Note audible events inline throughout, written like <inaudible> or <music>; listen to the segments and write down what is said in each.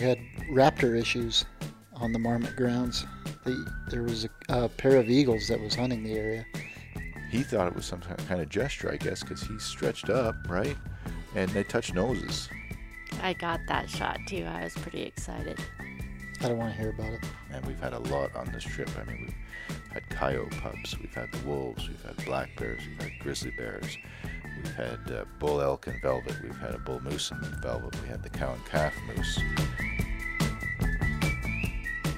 we had raptor issues on the Marmot grounds. The, there was a, a pair of eagles that was hunting the area. He thought it was some kind of gesture, I guess, because he stretched up, right? And they touched noses. I got that shot too. I was pretty excited. I don't want to hear about it. And we've had a lot on this trip. I mean, we've had coyote pups, we've had the wolves, we've had black bears, we've had grizzly bears, we've had uh, bull elk and velvet, we've had a bull moose and velvet, we had the cow and calf moose.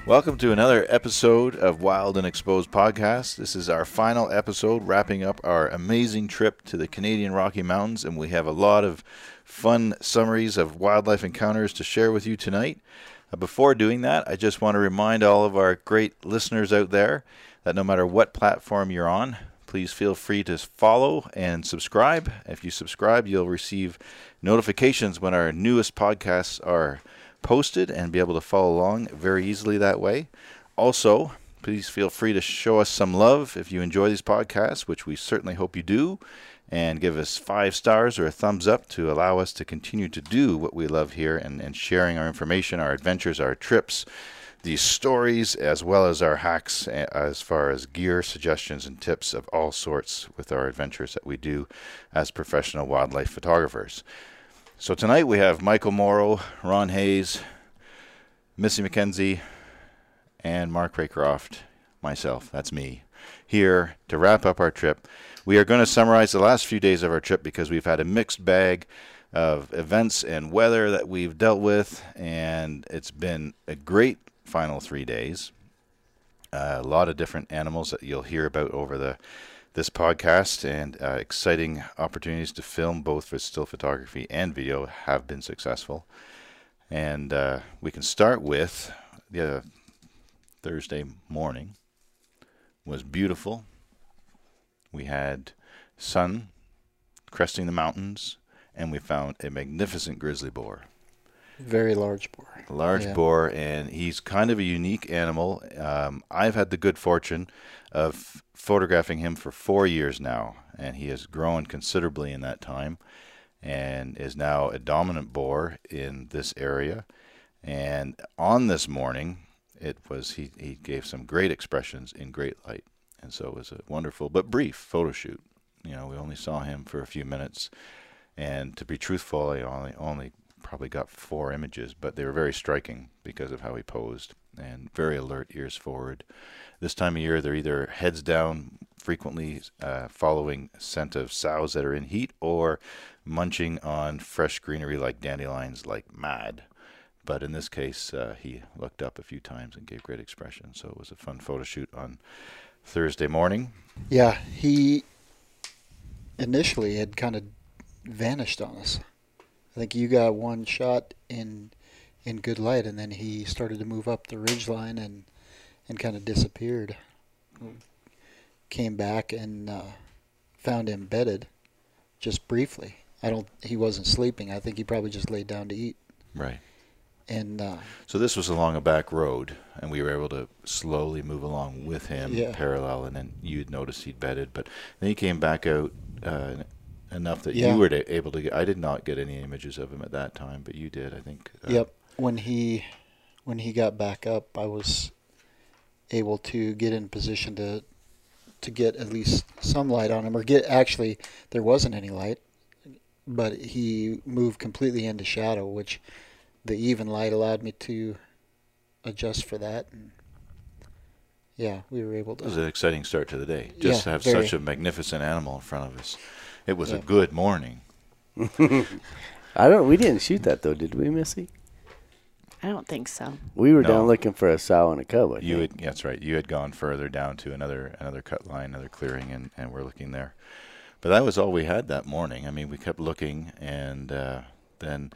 Welcome to another episode of Wild and Exposed podcast. This is our final episode, wrapping up our amazing trip to the Canadian Rocky Mountains, and we have a lot of fun summaries of wildlife encounters to share with you tonight. Uh, before doing that, I just want to remind all of our great listeners out there that no matter what platform you're on, please feel free to follow and subscribe. If you subscribe, you'll receive notifications when our newest podcasts are posted and be able to follow along very easily that way. Also, please feel free to show us some love if you enjoy these podcasts, which we certainly hope you do, and give us five stars or a thumbs up to allow us to continue to do what we love here and, and sharing our information, our adventures, our trips, these stories, as well as our hacks as far as gear, suggestions, and tips of all sorts with our adventures that we do as professional wildlife photographers. So tonight we have Michael Morrow, Ron Hayes, Missy McKenzie, and Mark Raycroft, myself, that's me, here to wrap up our trip. We are going to summarize the last few days of our trip because we've had a mixed bag of events and weather that we've dealt with, and it's been a great final three days. Uh, a lot of different animals that you'll hear about over the this podcast and uh, exciting opportunities to film both for still photography and video have been successful. And uh, we can start with the Thursday morning was beautiful. We had sun cresting the mountains, and we found a magnificent grizzly boar. Very large boar. Large Yeah. boar, and he's kind of a unique animal. Um, I've had the good fortune of photographing him for four years now, and he has grown considerably in that time, and is now a dominant boar in this area. And on this morning, it was he, he gave some great expressions in great light, and so it was a wonderful but brief photo shoot. You know, we only saw him for a few minutes, and to be truthful, I only only probably got four images, but they were very striking because of how he posed and very alert, ears forward. This time of year, they're either heads down, frequently uh, following scent of sows that are in heat, or munching on fresh greenery like dandelions like mad. But in this case, uh, he looked up a few times and gave great expression. So it was a fun photo shoot on Thursday morning. Yeah, he initially had kind of vanished on us. I think you got one shot in in good light, and then he started to move up the ridge line and and kind of disappeared. Came back and uh, found him bedded, just briefly. I don't. He wasn't sleeping. I think he probably just laid down to eat. Right. And uh, So this was along a back road, and we were able to slowly move along with him, Yeah. parallel. And then you'd noticed he'd bedded, but then he came back out uh, enough that Yeah. you were able to get. I did not get any images of him at that time, but you did, I think. Uh, Yep. When he when he got back up, I was able to get in position to to get at least some light on him, or get actually there wasn't any light, but he moved completely into shadow, which the even light allowed me to adjust for that. And yeah, we were able to. It was an exciting start to the day. Just Yeah, to have very. such a magnificent animal in front of us. It was a good morning. <laughs> I don't. We didn't shoot that though, did we, Missy? I don't think so. We were No. down looking for a sow and a cub. I You think. had that's right. You had gone further down to another another cut line, another clearing, and, and we're looking there. But that was all we had that morning. I mean, we kept looking, and uh, then,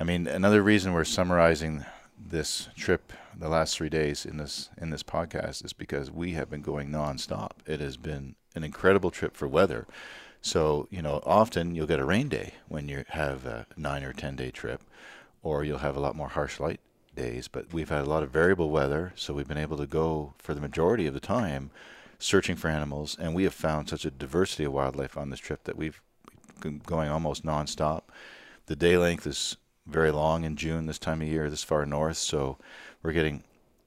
I mean, another reason we're summarizing this trip, the last three days in this in this podcast, is because we have been going nonstop. It has been an incredible trip for weather. So you know, often you'll get a rain day when you have a nine or ten day trip, or you'll have a lot more harsh light days. But we've had a lot of variable weather, so we've been able to go for the majority of the time searching for animals, and we have found such a diversity of wildlife on this trip that we've been going almost nonstop. The day length is very long in June this time of year, this far north. So we're getting,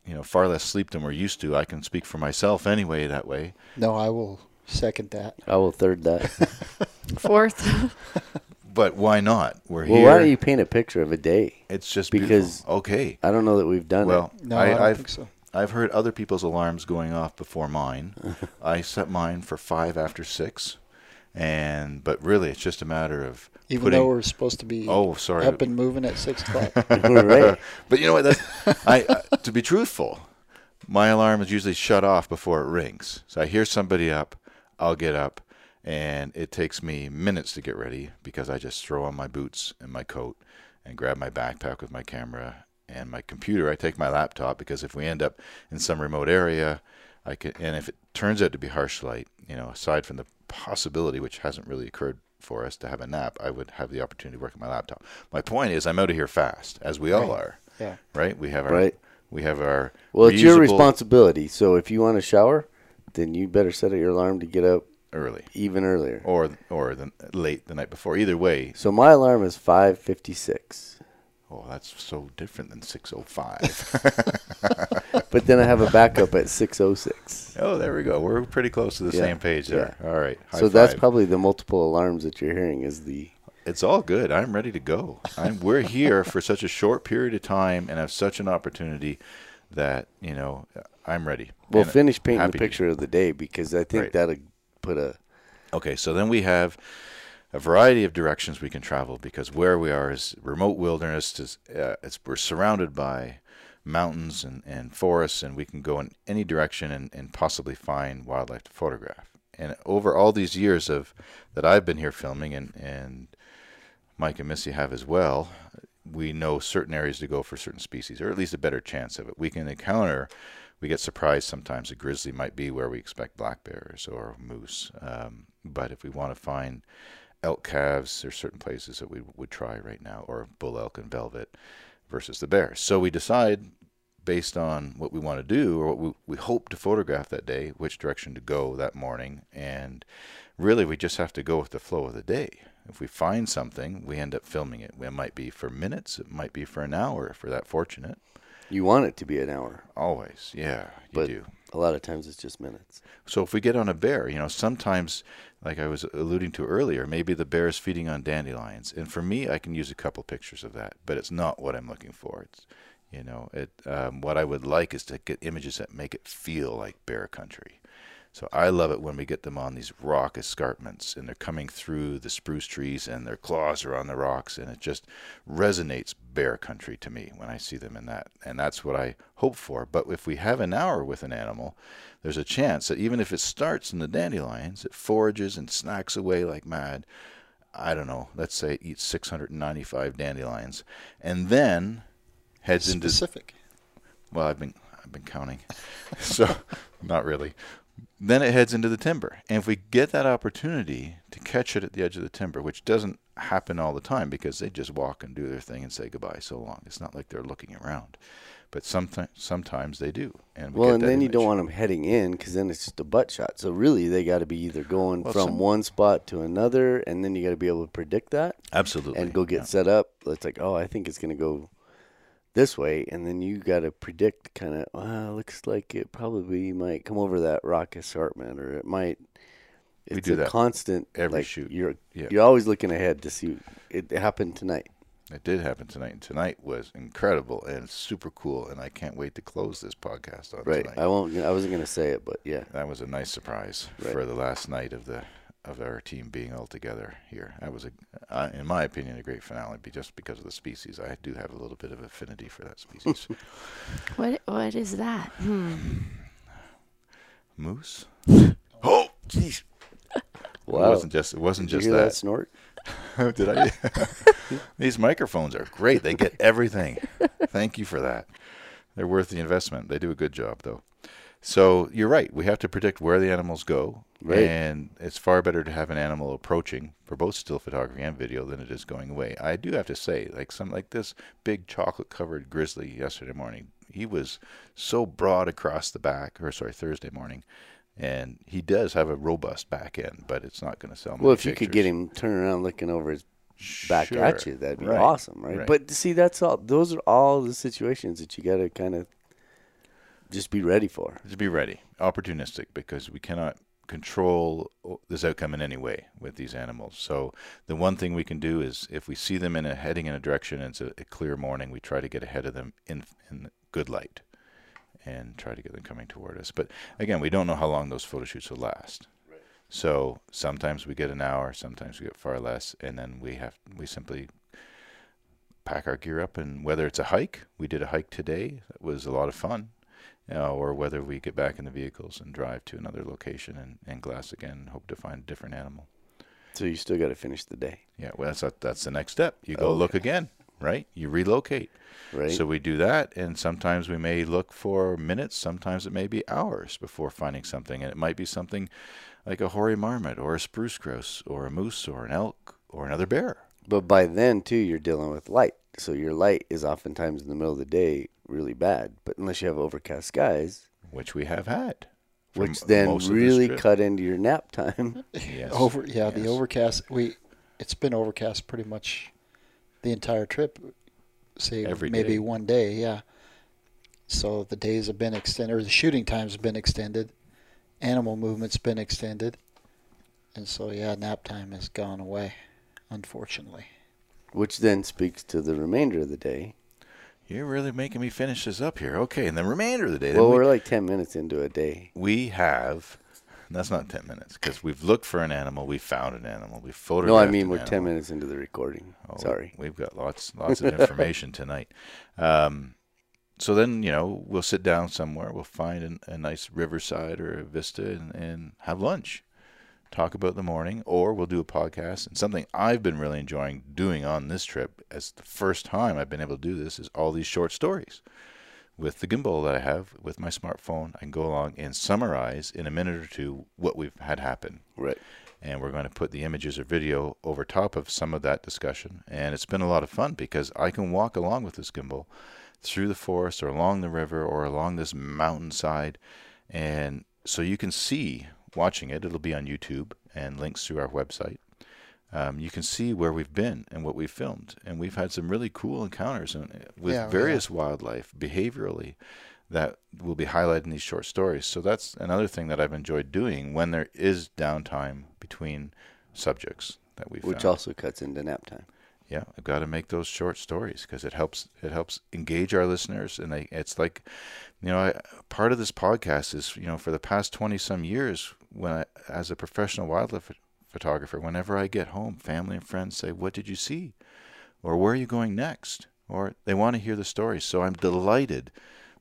you know, far less sleep than we're used to. I can speak for myself anyway that way. No, I will second that. I will third that. <laughs> Fourth. <laughs> But why not? We're well, here. why don't you paint a picture of a day? it's just because- beautiful. okay. I don't know that we've done Well, it. No, I, I, don't I've think so. I've heard other people's alarms going off before mine. <laughs> I set mine for five after six, and but really it's just a matter of Even putting. though we're supposed to be oh, sorry. up and moving at six o'clock. right. But you know what? That's, I, uh, to be truthful, my alarm is usually shut off before it rings. So I hear somebody up, I'll get up, and it takes me minutes to get ready because I just throw on my boots and my coat and grab my backpack with my camera and my computer. I take my laptop because if we end up in some remote area, I can, and if it turns out to be harsh light, you know, aside from the possibility, which hasn't really occurred for us to have a nap, I would have the opportunity to work on my laptop. My point is, I'm out of here fast, as we all are yeah. right? We have our Right. we have our Well, it's your responsibility. So if you want to shower, then you better set your alarm to get up early even earlier. or or the late the night before. Either way, So my alarm is 5:56. oh, that's so different than 605. <laughs> But then I have a backup at 6:06. oh, there we go. We're pretty close to the Yeah, same page there. All right. So that's probably the multiple alarms that you're hearing is the it's all good. I'm ready to go. I'm we're here for such a short period of time and have such an opportunity that, you know, I'm ready. We'll And finish painting happy the picture of the day because I think Right. that'll put a Okay, so then we have a variety of directions we can travel because where we are is remote wilderness. Is, uh, it's, we're surrounded by mountains and, and forests, and we can go in any direction and, and possibly find wildlife to photograph. And over all these years of that I've been here filming, and, and Mike and Missy have as well, we know certain areas to go for certain species, or at least a better chance of it. We can encounter, we get surprised sometimes. A grizzly might be where we expect black bears or moose. Um, but if we want to find elk calves, there's certain places that we would try right now, or bull elk and velvet versus the bear. So we decide based on what we want to do or what we, we hope to photograph that day, which direction to go that morning. And really, we just have to go with the flow of the day. If we find something, we end up filming it. It might be for minutes, it might be for an hour if we're that fortunate. you want it to be an hour. Always, yeah, you But- do. A lot of times it's just minutes. So if we get on a bear, you know, sometimes, like I was alluding to earlier, maybe the bear is feeding on dandelions, and for me, I can use a couple pictures of that, but it's not what I'm looking for. It's, you know, it. Um, what I would like is to get images that make it feel like bear country. So I love it when we get them on these rock escarpments and they're coming through the spruce trees and their claws are on the rocks and it just resonates bear country to me when I see them in that. And that's what I hope for. But if we have an hour with an animal, there's a chance that even if it starts in the dandelions, it forages and snacks away like mad. I don't know, let's say it eats 695 dandelions and then heads into Specific. well, I've been I've been counting, <laughs> so not really. Then it heads into the timber, and if we get that opportunity to catch it at the edge of the timber, which doesn't happen all the time because they just walk and do their thing and say goodbye so long. It's not like they're looking around, but sometimes sometimes they do. And we Well, and then you don't want them heading in because then it's just a butt shot. So really, they got to be either going Well, from some- one spot to another, and then you got to be able to predict that absolutely and go get yeah. set up. It's like, oh, I think it's going to go this way, and then you got to predict kind of. Well, looks like it probably might come over that rock escarpment, or it might. We It's do a that constant every like, shoot. You're Yeah. you're always looking ahead to see. It happened tonight. It did happen tonight, and tonight was incredible and super cool, and I can't wait to close this podcast on Right. tonight. I won't. I wasn't going to say it, but yeah. that was a nice surprise Right. for the last night of the of our team being all together here. That was a, uh, in my opinion, a great finale, be just because of the species. I do have a little bit of affinity for that species. <laughs> What what is that? Hmm. <sighs> Moose. <gasps> Oh, jeez. Wow. It wasn't just. It wasn't Did you just hear that, that. snort? <laughs> Did I? <laughs> These microphones are great. They get everything. Thank you for that. They're worth the investment. They do a good job, though. So you're right. We have to predict where the animals go, Right. and it's far better to have an animal approaching for both still photography and video than it is going away. I do have to say, like some like this big chocolate-covered grizzly yesterday morning. He was so broad across the back, or sorry, Thursday morning, and he does have a robust back end, but it's not going to sell. Well, if you could get him turning around looking over his back Sure. at you. That'd be Right. awesome, right? Right. But see, that's all. Those are all the situations that you got to kind of just be ready for. to be ready, opportunistic, because we cannot control this outcome in any way with these animals. So the one thing we can do is if we see them in a heading in a direction and it's a, a clear morning, we try to get ahead of them in in good light and try to get them coming toward us. But again, we don't know how long those photo shoots will last. So sometimes we get an hour, sometimes we get far less, and then we have we simply pack our gear up and whether it's a hike, we did a hike today, that was a lot of fun uh, or whether we get back in the vehicles and drive to another location and, and glass again and hope to find a different animal. So you still got to finish the day, Yeah, well, that's that's the next step. You go look again, right? You relocate. right? So we do that, and sometimes we may look for minutes. Sometimes it may be hours before finding something, and it might be something like a hoary marmot, or a spruce grouse, or a moose, or an elk, or another bear. but by then too, you're dealing with light. So your light is oftentimes in the middle of the day really bad. But unless you have overcast skies, which we have had. which then most of this really trip. cut into your nap time. <laughs> Yes. Over, yeah, the overcast. We, it's been overcast pretty much the entire trip. Say Every maybe day. one day, yeah. So the days have been extended, or the shooting times have been extended. Animal movement's been extended, and so yeah, nap time has gone away, unfortunately. which then speaks to the remainder of the day. You're really making me finish this up here. Okay, and the remainder of the day. Well, we- we're like 10 minutes into a day. we have that's not 10 minutes because we've looked for an animal we found an animal we photographed No, I mean an we're 10 minutes into the recording. Oh, Sorry. we've got lots lots of information <laughs> tonight um, so then you know we'll sit down somewhere we'll find an, a nice riverside or a vista and, and have lunch talk about the morning or we'll do a podcast and something i've been really enjoying doing on this trip as the first time i've been able to do this is all these short stories with the gimbal that I have with my smartphone, I can go along and summarize in a minute or two what we've had happen. Right. And we're going to put the images or video over top of some of that discussion. And it's been a lot of fun because I can walk along with this gimbal through the forest or along the river or along this mountainside. And so you can see watching it, it'll be on YouTube and links through our website. Um, you can see where we've been and what we've filmed, and we've had some really cool encounters and- with Yeah, we various wildlife behaviorally that will be highlighted in these short stories. So that's another thing that I've enjoyed doing when there is downtime between subjects that we've Which found. also cuts into nap time. Yeah, I've got to make those short stories because it helps. It helps engage our listeners, and they, it's like, you know, I, part of this podcast is, you know, for the past twenty some years, when I, as a professional wildlife ph- photographer, whenever I get home, family and friends say, "What did you see?" or "Where are you going next?" or they want to hear the stories. So I'm delighted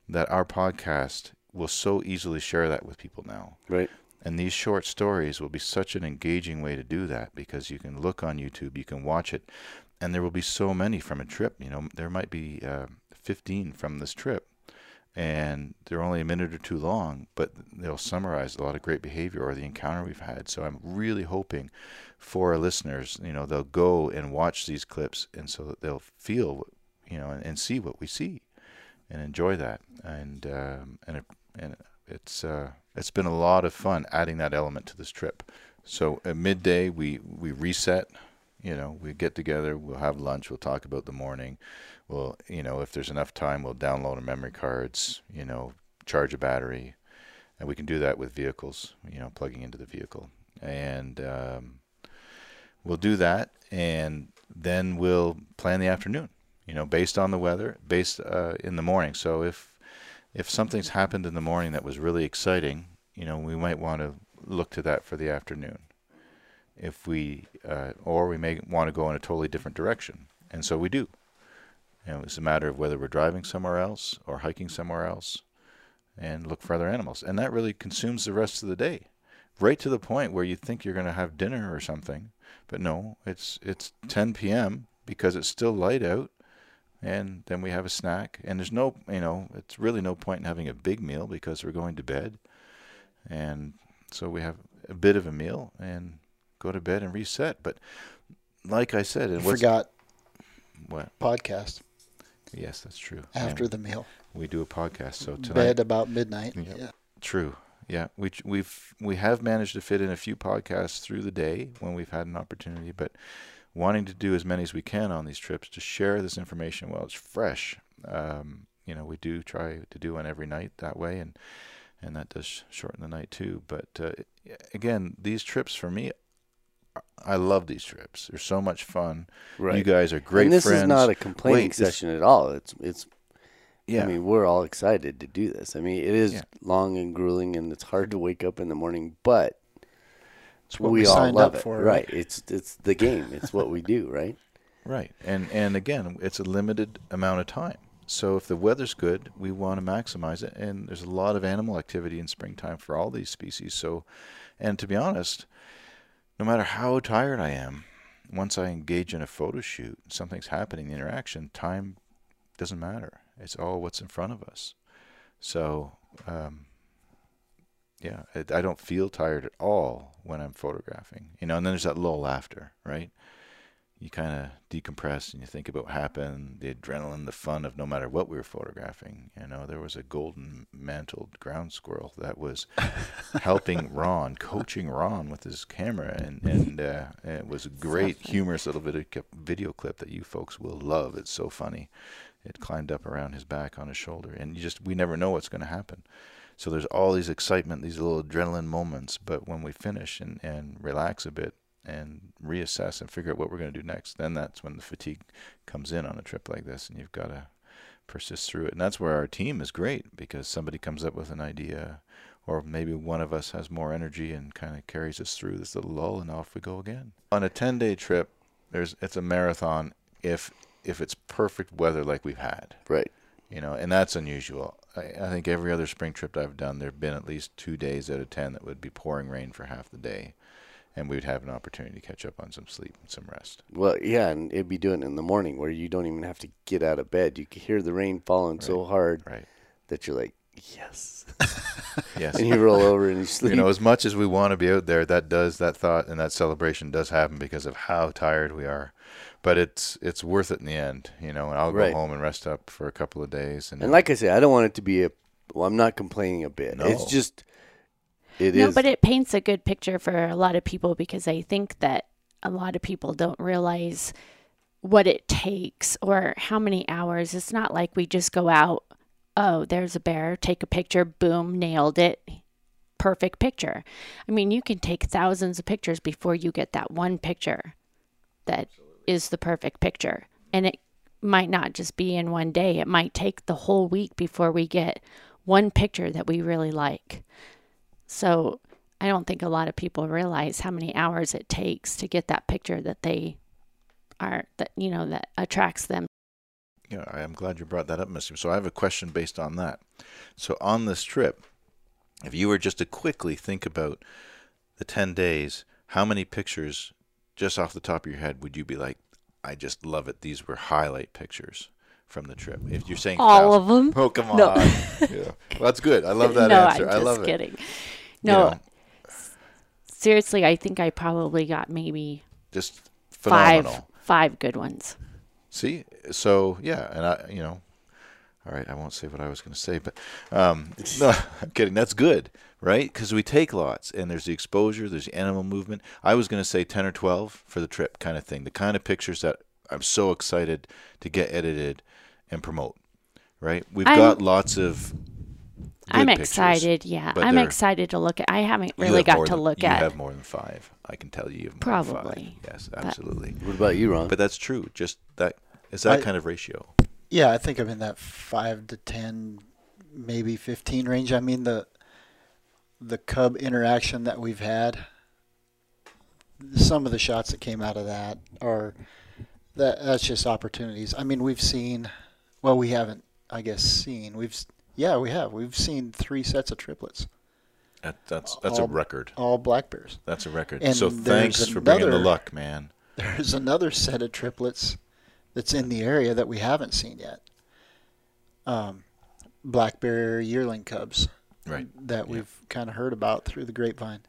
that our podcast will so easily share that with people now. Right. And these short stories will be such an engaging way to do that because you can look on YouTube, you can watch it, and there will be so many from a trip. You know, there might be uh, 15 from this trip, and they're only a minute or two long, but they'll summarize a lot of great behavior or the encounter we've had. So I'm really hoping for our listeners, you know, they'll go and watch these clips, and so that they'll feel, you know, and, and see what we see, and enjoy that. And um, and and it's uh, it's been a lot of fun adding that element to this trip. So at midday we we reset. You know, we get together, we'll have lunch, we'll talk about the morning. We'll, you know, if there's enough time, we'll download our memory cards. You know, charge a battery, and we can do that with vehicles. You know, plugging into the vehicle, and um, we'll do that, and then we'll plan the afternoon. You know, based on the weather, based uh, in the morning. So if if something's happened in the morning that was really exciting, you know, we might want to look to that for the afternoon. If we, uh, or we may want to go in a totally different direction, and so we do. Know, it's a matter of whether we're driving somewhere else or hiking somewhere else, and look for other animals, and that really consumes the rest of the day, right to the point where you think you're going to have dinner or something, but no, it's it's 10 p.m. because it's still light out, and then we have a snack. And there's no you know it's really no point in having a big meal because we're going to bed. And so we have a bit of a meal and go to bed and reset. But like i said and what's forgot what? podcast yes that's true after And the meal. we do a podcast so tonight Bed about midnight. Yep. Yeah. True. Yeah, we we've we have managed to fit in a few podcasts through the day when we've had an opportunity, but wanting to do as many as we can on these trips to share this information while it's fresh. Um, you know, we do try to do one every night that way, and and that does shorten the night too. But uh, again, these trips for me, I love these trips. They're so much fun. Right. You guys are great and this friends. is not a complaining Wait, session at all. It's it's. yeah, I mean, we're all excited to do this. I mean, it is Yeah. long and grueling, and it's hard to wake up in the morning, but It's what we, we, all love it. for. right? It's it's the game. It's what we do. Right. <laughs> Right. And and again, it's a limited amount of time. So if the weather's good, we want to maximize it. And there's a lot of animal activity in springtime for all these species. So, and to be honest, no matter how tired I am, once I engage in a photo shoot, something's happening, the interaction, time doesn't matter. It's all what's in front of us. So, um, yeah, I don't feel tired at all when I'm photographing. You know, and then there's that lull after, right? You kind of decompress and you think about what happened, the adrenaline, the fun of no matter what we were photographing. You know, there was a golden mantled ground squirrel that was <laughs> helping Ron, coaching Ron with his camera, and and uh, it was a great, humorous little video video clip that you folks will love. It's so funny. It climbed up around his back on his shoulder, and you just we never know what's going to happen. So there's all these excitement, these little adrenaline moments. But when we finish and, and relax a bit, and reassess and figure out what we're going to do next, then that's when the fatigue comes in on a trip like this, and you've got to persist through it. And that's where our team is great because somebody comes up with an idea, or maybe one of us has more energy and kind of carries us through this little lull, and off we go again. On a 10-day trip, there's it's a marathon if if it's perfect weather like we've had Right. you know, and that's unusual. I, I think every other spring trip I've done, there've been at least two days out of ten that would be pouring rain for half the day, and we'd have an opportunity to catch up on some sleep and some rest. Well, yeah, and it'd be doing it in the morning where you don't even have to get out of bed. You can hear the rain falling so hard Right. that you're like, yes, <laughs> Yes. and you roll over and you sleep. you know, as much as we want to be out there, that does that thought and that celebration does happen because of how tired we are. But it's it's worth it in the end, you know. And I'll Right. go home and rest up for a couple of days. And, and like I say, I don't want it to be a. Well, I'm not complaining a bit. It's just, it is. no, but it paints a good picture for a lot of people because I think that a lot of people don't realize what it takes or how many hours. It's not like we just go out, oh, there's a bear, take a picture, boom, nailed it. Perfect picture. I mean, you can take thousands of pictures before you get that one picture that is the perfect picture. And it might not just be in one day, it might take the whole week before we get one picture that we really like. So I don't think a lot of people realize how many hours it takes to get that picture that they are that you know that attracts them. Yeah, I am glad you brought that up, Mister. So I have a question based on that. So on this trip, if you were just to quickly think about the ten days, how many pictures, just off the top of your head, would you be like, "I just love it. These were highlight pictures from the trip." If you're saying All thousands- of them. oh come on, No. yeah, well, that's good. I love <laughs> that no, answer. I'm I just kidding. it. You No, know, seriously, I think I probably got maybe just phenomenal. five five good ones. See, so yeah, and I, you know, all right, I won't say what I was going to say, but um, <laughs> no, I'm kidding. That's good, right? Because we take lots, and there's the exposure, there's the animal movement. I was going to say ten or twelve for the trip, kind of thing. The kind of pictures that I'm so excited to get edited and promote. Right? We've I'm- got lots of. Good I'm pictures, excited. Yeah, but I'm excited to look at. I haven't really have got to than- look you at. You have more than five. I can tell you, you have more than Probably, five. Yes, but- absolutely. what about you, Ron? But that's true. Just that is that I- kind of ratio. Yeah, I think I'm in that five to ten, maybe fifteen range. I mean the the cub interaction that we've had. Some of the shots that came out of that are that that's just opportunities. I mean, we've seen, well, we haven't, I guess, seen. We've s- yeah, we have. We've seen three sets of triplets, That, that's that's a record. all black bears. That's a record. And so thanks for bringing the luck, man. <laughs> There's another set of triplets that's in the area that we haven't seen yet. Um, black bear yearling cubs Right. that Yeah. we've kind of heard about through the grapevine,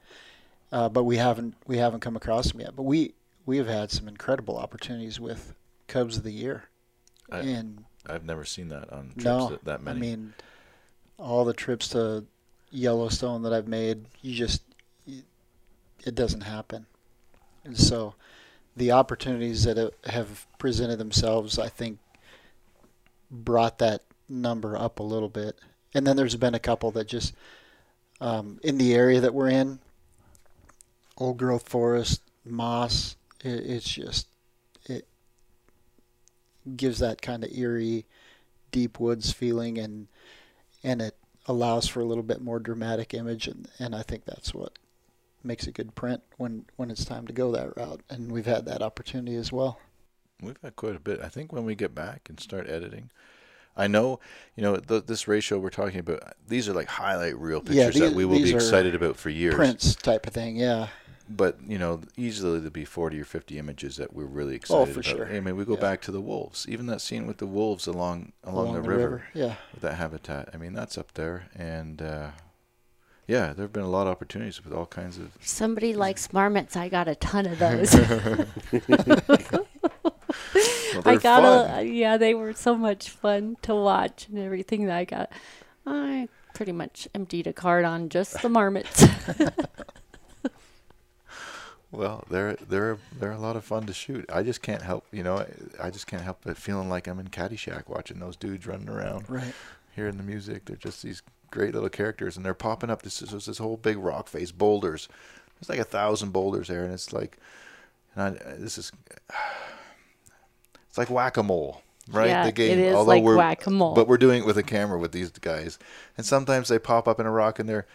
uh, but we haven't we haven't come across them yet. But we we have had some incredible opportunities with cubs of the year, I- and I've never seen that on trips no, that, that many. I mean, all the trips to Yellowstone that I've made, you just it doesn't happen, and so the opportunities that have- presented themselves, I think, brought that number up a little bit. And then there's been a couple that just um, in the area that we're in, old growth forest, moss. It, it's just it gives that kind of eerie, deep woods feeling, and and it allows for a little bit more dramatic image, and, and I think that's what makes a good print when when it's time to go that route. And we've had that opportunity as well. We've had quite a bit. I think when we get back and start editing, I know, you know, th- this ratio we're talking about. These are like highlight reel Yeah, pictures that we will be excited about for years. Prints type of thing, yeah. But you know, easily there'll be forty or fifty images that we're really excited Oh, for about. sure. I mean, we go Yeah. back to the wolves. Even that scene with the wolves along along, the, river, Yeah. with that habitat. I mean, that's up there, and uh, yeah, there have been a lot of opportunities with all kinds of. If somebody likes marmots, I got a ton of <laughs> those. Well, <laughs> I got fun. a yeah, they were so much fun to watch and everything that I got. I pretty much emptied a card on just the marmots. <laughs> Well, they're they're they're a lot of fun to shoot. I just can't help, you know, I, I just can't help but feeling like I'm in Caddyshack watching those dudes running around, Right. hearing the music. They're just these great little characters, and they're popping up. This is this whole big rock face boulders. There's like a thousand boulders there, and it's like, and I, this is, <sighs> it's like whack a mole, right? Yeah, the game. it is Although like we're, whack-a-mole. but we're doing it with a camera with these guys, and sometimes they pop up in a rock, and they're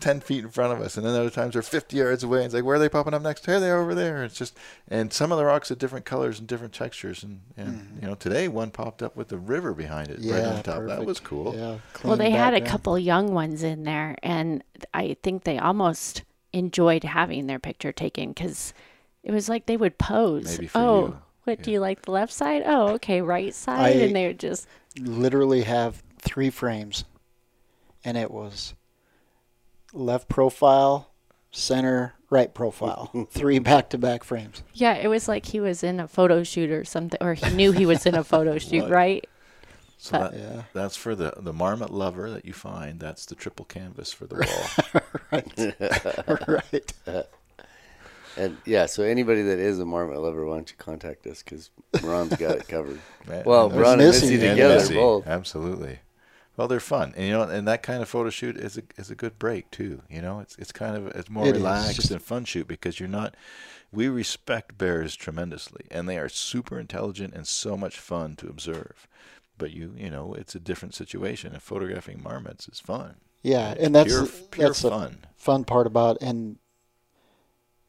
10 feet in front of us and then other times they're 50 yards away and it's like where are they popping up next here they are over there it's just and some of the rocks are different colors and different textures and, and you know today one popped up with the river behind it right Mm-hmm. On top that was cool Yeah. well, they had a background. couple young ones in there, and I think they almost enjoyed having their picture taken because it was like they would pose. Maybe for oh, you, what do you like? The left side? Oh, okay, right side, I- and they would just literally have three frames, and it was left profile, center, right profile, <laughs> three back-to-back frames. yeah. It was like he was in a photo shoot or something, or he knew he was in a <laughs> photo shoot, Right. right? so But- that, Yeah, that's for the the marmot lover that you find that's the triple canvas for the wall <laughs> right, right. And yeah, so anybody that is a marmot lover, why don't you contact us? Because Ron's got it covered. Well, and- Ron and Missy Missy and together, Missy, both. absolutely well they're fun and you know and that kind of photo shoot is a is a good break too you know it's it's kind of it's more It relaxed just- and fun shoot because you're not we respect bears tremendously and they are super intelligent and so much fun to observe but you you know it's a different situation and photographing marmots is fun Yeah, and that's pure, pure that's the fun fun part about and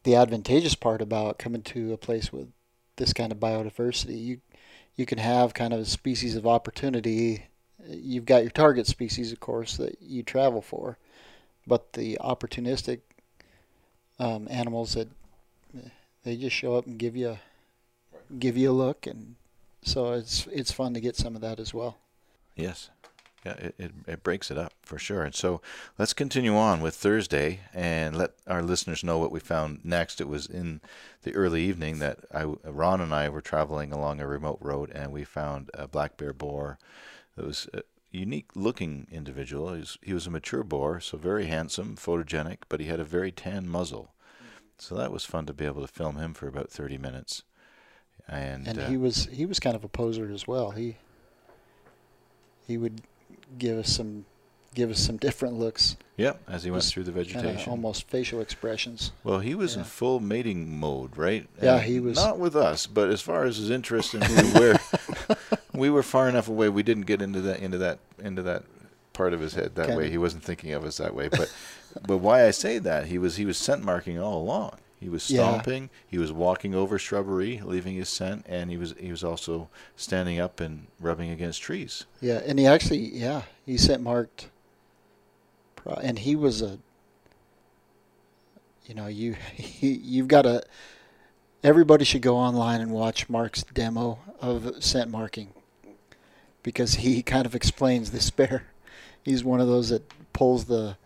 the advantageous part about coming to a place with this kind of biodiversity. You you can have kind of a species of opportunity. You've got your target species, of course, that you travel for, but the opportunistic um, animals that they just show up and give you give you a look, and so it's it's fun to get some of that as well. Yes. Yeah, it, it, it breaks it up for sure. And so let's continue on with Thursday and let our listeners know what we found next. It was in the early evening that I, Ron and I were traveling along a remote road and we found a black bear boar that was a unique looking individual. He was, he was a mature boar, so very handsome, photogenic, but he had a very tan muzzle. So that was fun to be able to film him for about 30 minutes. And, and uh, he was he was kind of a poser as well. He he would give us some give us some <laughs> different looks, Yep, as he went through the vegetation. almost facial expressions. Well, he was in full mating mode, right? Yeah, And he was- Not with us, but as far as his interest in who we <laughs> were, <laughs> we were far enough away. We didn't get into that into that into that part of his head that way. He wasn't thinking of us that way. But <laughs> but why I say that he was he was scent marking all along. He was Yeah. stomping. He was walking over shrubbery, leaving his scent, and he was he was also standing up and rubbing against trees. Yeah, and he actually yeah he scent marked, and he was a. You know you <laughs> he, you've got to. Everybody should go online and watch Mark's demo of scent marking, because he <laughs> kind of explains this bear. He's one of those that pulls the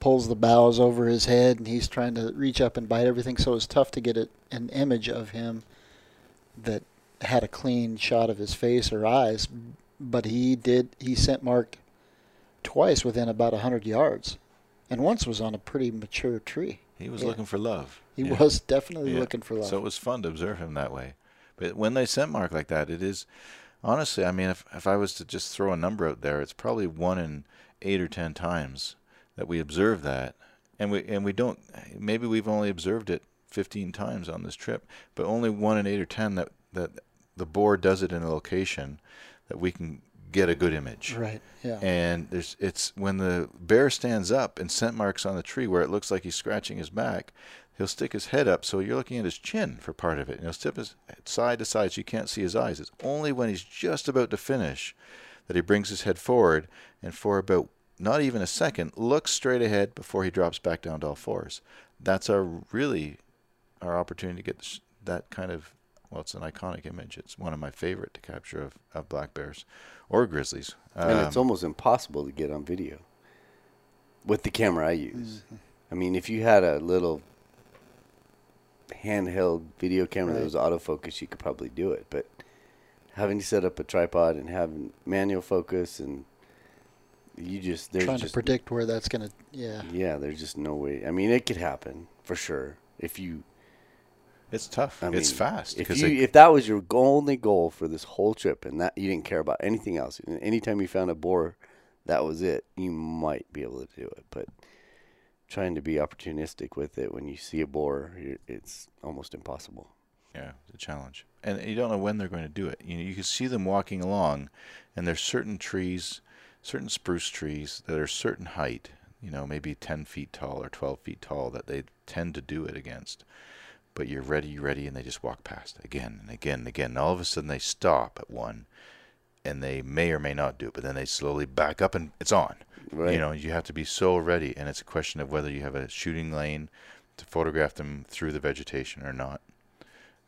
pulls the boughs over his head and he's trying to reach up and bite everything so it's tough to get it, an image of him that had a clean shot of his face or eyes but he did he scent marked twice within about a hundred yards and once was on a pretty mature tree He was Yeah. looking for love. He Yeah. was definitely Yeah. looking for love. So it was fun to observe him that way. But when they scent mark like that, it is honestly. I mean, if if I was to just throw a number out there, it's probably one in eight or ten times that we observe that, and we and we don't. Maybe we've only observed it fifteen times on this trip, but only one in eight or ten that that the boar does it in a location that we can get a good image. right. Yeah. And there's it's when the bear stands up and scent marks on the tree where it looks like he's scratching his back, he'll stick his head up so you're looking at his chin for part of it. And he'll step his side to side so you can't see his eyes. It's only when he's just about to finish that he brings his head forward and for about not even a second looks straight ahead before he drops back down to all fours. That's our really our opportunity to get that kind of well, it's an iconic image. It's one of my favorite to capture of, of black bears or grizzlies. and it's Um, almost impossible to get on video with the camera I use. I mean, if you had a little handheld video camera that Right. was autofocus, you could probably do it. But having to set up a tripod and having manual focus and you just there's Trying just to predict where that's gonna. Yeah. yeah, there's just no way. I mean, it could happen for sure if you. It's tough. I mean, it's fast If you they- if that was your only goal for this whole trip and that you didn't care about anything else, and anytime you found a boar, that was it. You might be able to do it, but trying to be opportunistic with it when you see a boar, it's almost impossible. yeah, it's a challenge, and you don't know when they're going to do it. You know, you can see them walking along, and there's certain trees, certain spruce trees that are certain height. You know, maybe 10 feet tall or 12 feet tall that they tend to do it against. But you're ready, you're ready, and they just walk past again and again and again. And all of a sudden they stop at one, and they may or may not do it, but then they slowly back up and it's on. Right. You know, you have to be so ready, and it's a question of whether you have a shooting lane to photograph them through the vegetation or not,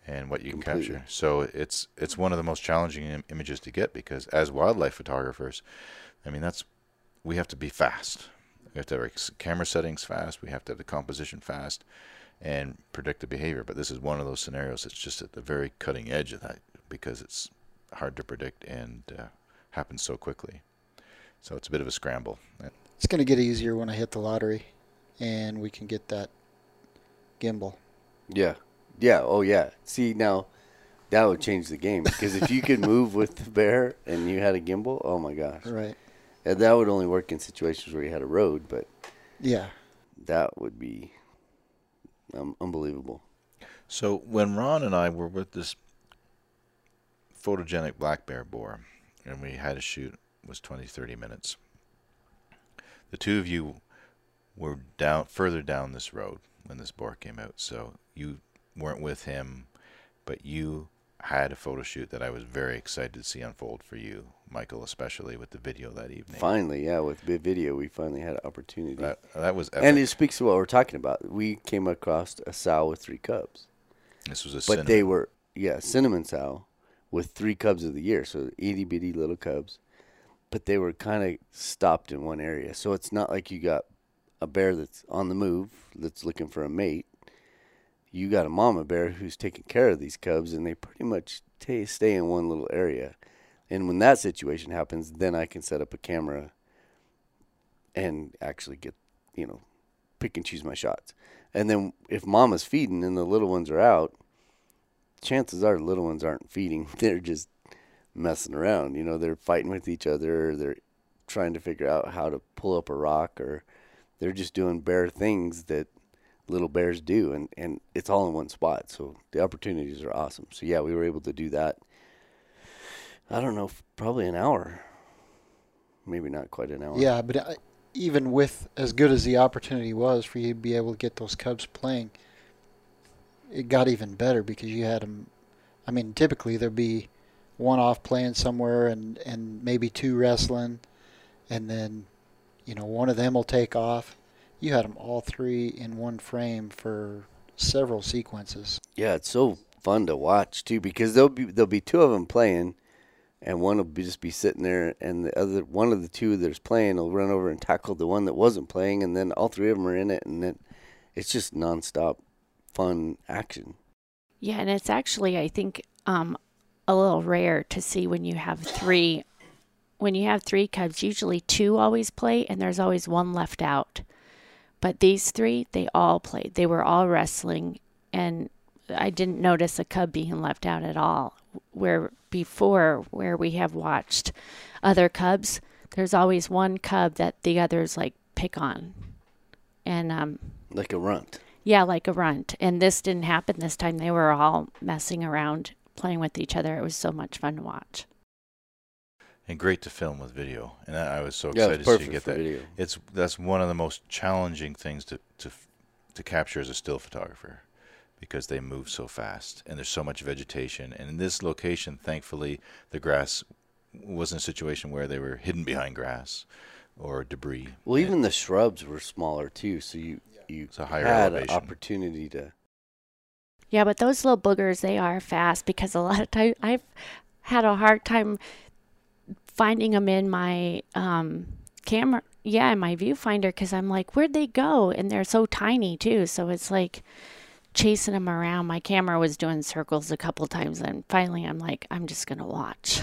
and what you can Completely. capture. So it's it's one of the most challenging Im- images to get because as wildlife photographers, I mean that's we have to be fast. We have to have our camera settings fast. We have to have the composition fast, and predict the behavior. But this is one of those scenarios that's just at the very cutting edge of that because it's hard to predict and uh, happens so quickly. So it's a bit of a scramble. It's gonna get easier when I hit the lottery, and we can get that gimbal. Yeah, yeah, oh yeah. See now, that would change the game because if you could <laughs> move with the bear and you had a gimbal, oh my gosh, Right. and that would only work in situations where you had a road, but Yeah. that would be um, unbelievable. So when Ron and I were with this photogenic black bear boar, and we had a shoot it was 20, 30 minutes. The two of you were down further down this road when this boar came out, so you weren't with him, but you had a photo shoot that I was very excited to see unfold for you, Michael, especially with the video that evening. Finally, yeah, with vi- video, we finally had an opportunity. That that was epic. and it speaks to what we're talking about. We came across a sow with three cubs, this was a but cinnamon. they were yeah cinnamon sow with three cubs of the year, so itty bitty little cubs. But they were kind of stopped in one area, so it's not like you got a bear that's on the move that's looking for a mate. You got a mama bear who's taking care of these cubs, and they pretty much ta stay in one little area. And when that situation happens, then I can set up a camera and actually get, you know, pick and choose my shots. And then if mama's feeding and the little ones are out, chances are the little ones aren't feeding. <laughs> They're just messing around. You know, they're fighting with each other. They're trying to figure out how to pull up a rock, or they're just doing bear things that little bears do. And, and it's all in one spot. So the opportunities are awesome. So yeah, we were able to do that. I don't know, probably an hour. Maybe not quite an hour. Yeah, but I, even with as good as the opportunity was for you to be able to get those Cubs playing, it got even better because you had them. I mean, typically there'd be one off playing somewhere and and maybe two wrestling, and then you know one of them will take off. You had them all three in one frame for several sequences. Yeah, it's so fun to watch too because there'll be there'll be two of them playing, and one will be, just be sitting there, and the other one of the two that's playing will run over and tackle the one that wasn't playing, and then all three of them are in it, and then it's just nonstop fun action. Yeah, and it's actually I think um a little rare to see when you have three when you have three cubs, usually two always play and there's always one left out. But these three, they all played. They were all wrestling, and I didn't notice a cub being left out at all. Where before, where we have watched other cubs, there's always one cub that the others like pick on, and um, Like a runt. yeah, like a runt. And this didn't happen this time. They were all messing around, playing with each other. It was so much fun to watch. and great to film with video. And I I was so Yeah, excited it's to see you perfect get for that. video. It's that's one of the most challenging things to to to capture as a still photographer because they move so fast and there's so much vegetation. And in this location, thankfully, the grass was in a situation where they were hidden behind grass or debris. Well, And- even the shrubs were smaller too, so you you It's a higher had an opportunity to. Yeah, but those little boogers, they are fast because a lot of times I've had a hard time finding them in my um, camera. Yeah, in my viewfinder because I'm like, where'd they go? And they're so tiny too. So it's like chasing them around. My camera was doing circles a couple times, and finally I'm like, I'm just gonna watch.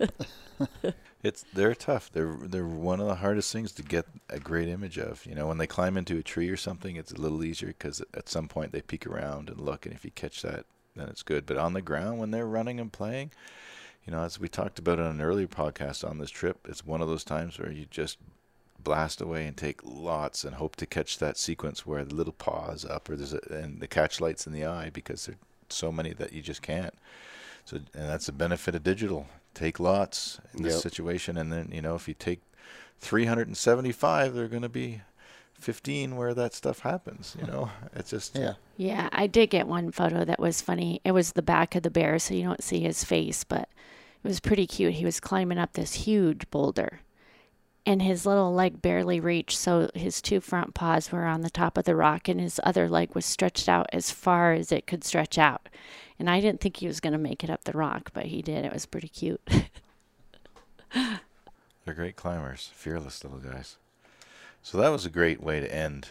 <laughs> <laughs> It's they're tough. They're they're one of the hardest things to get a great image of. You know, when they climb into a tree or something, it's a little easier because at some point they peek around and look, and if you catch that, then it's good. But on the ground, when they're running and playing, you know, as we talked about on an earlier podcast on this trip, it's one of those times where you just blast away and take lots and hope to catch that sequence where the little paw is up or there's a, and the catch lights in the eye because there's so many that you just can't. So and that's the benefit of digital. Take lots in this Yep. situation, and then you know if you take 375, there are going to be 15 where that stuff happens. You know, it's just Yeah. Yeah, I did get one photo that was funny. It was the back of the bear, so you don't see his face, but it was pretty cute. He was climbing up this huge boulder, and his little leg barely reached, so his two front paws were on the top of the rock, and his other leg was stretched out as far as it could stretch out. And I didn't think he was going to make it up the rock, but he did. It was pretty cute. <laughs> They're great climbers, fearless little guys. So that was a great way to end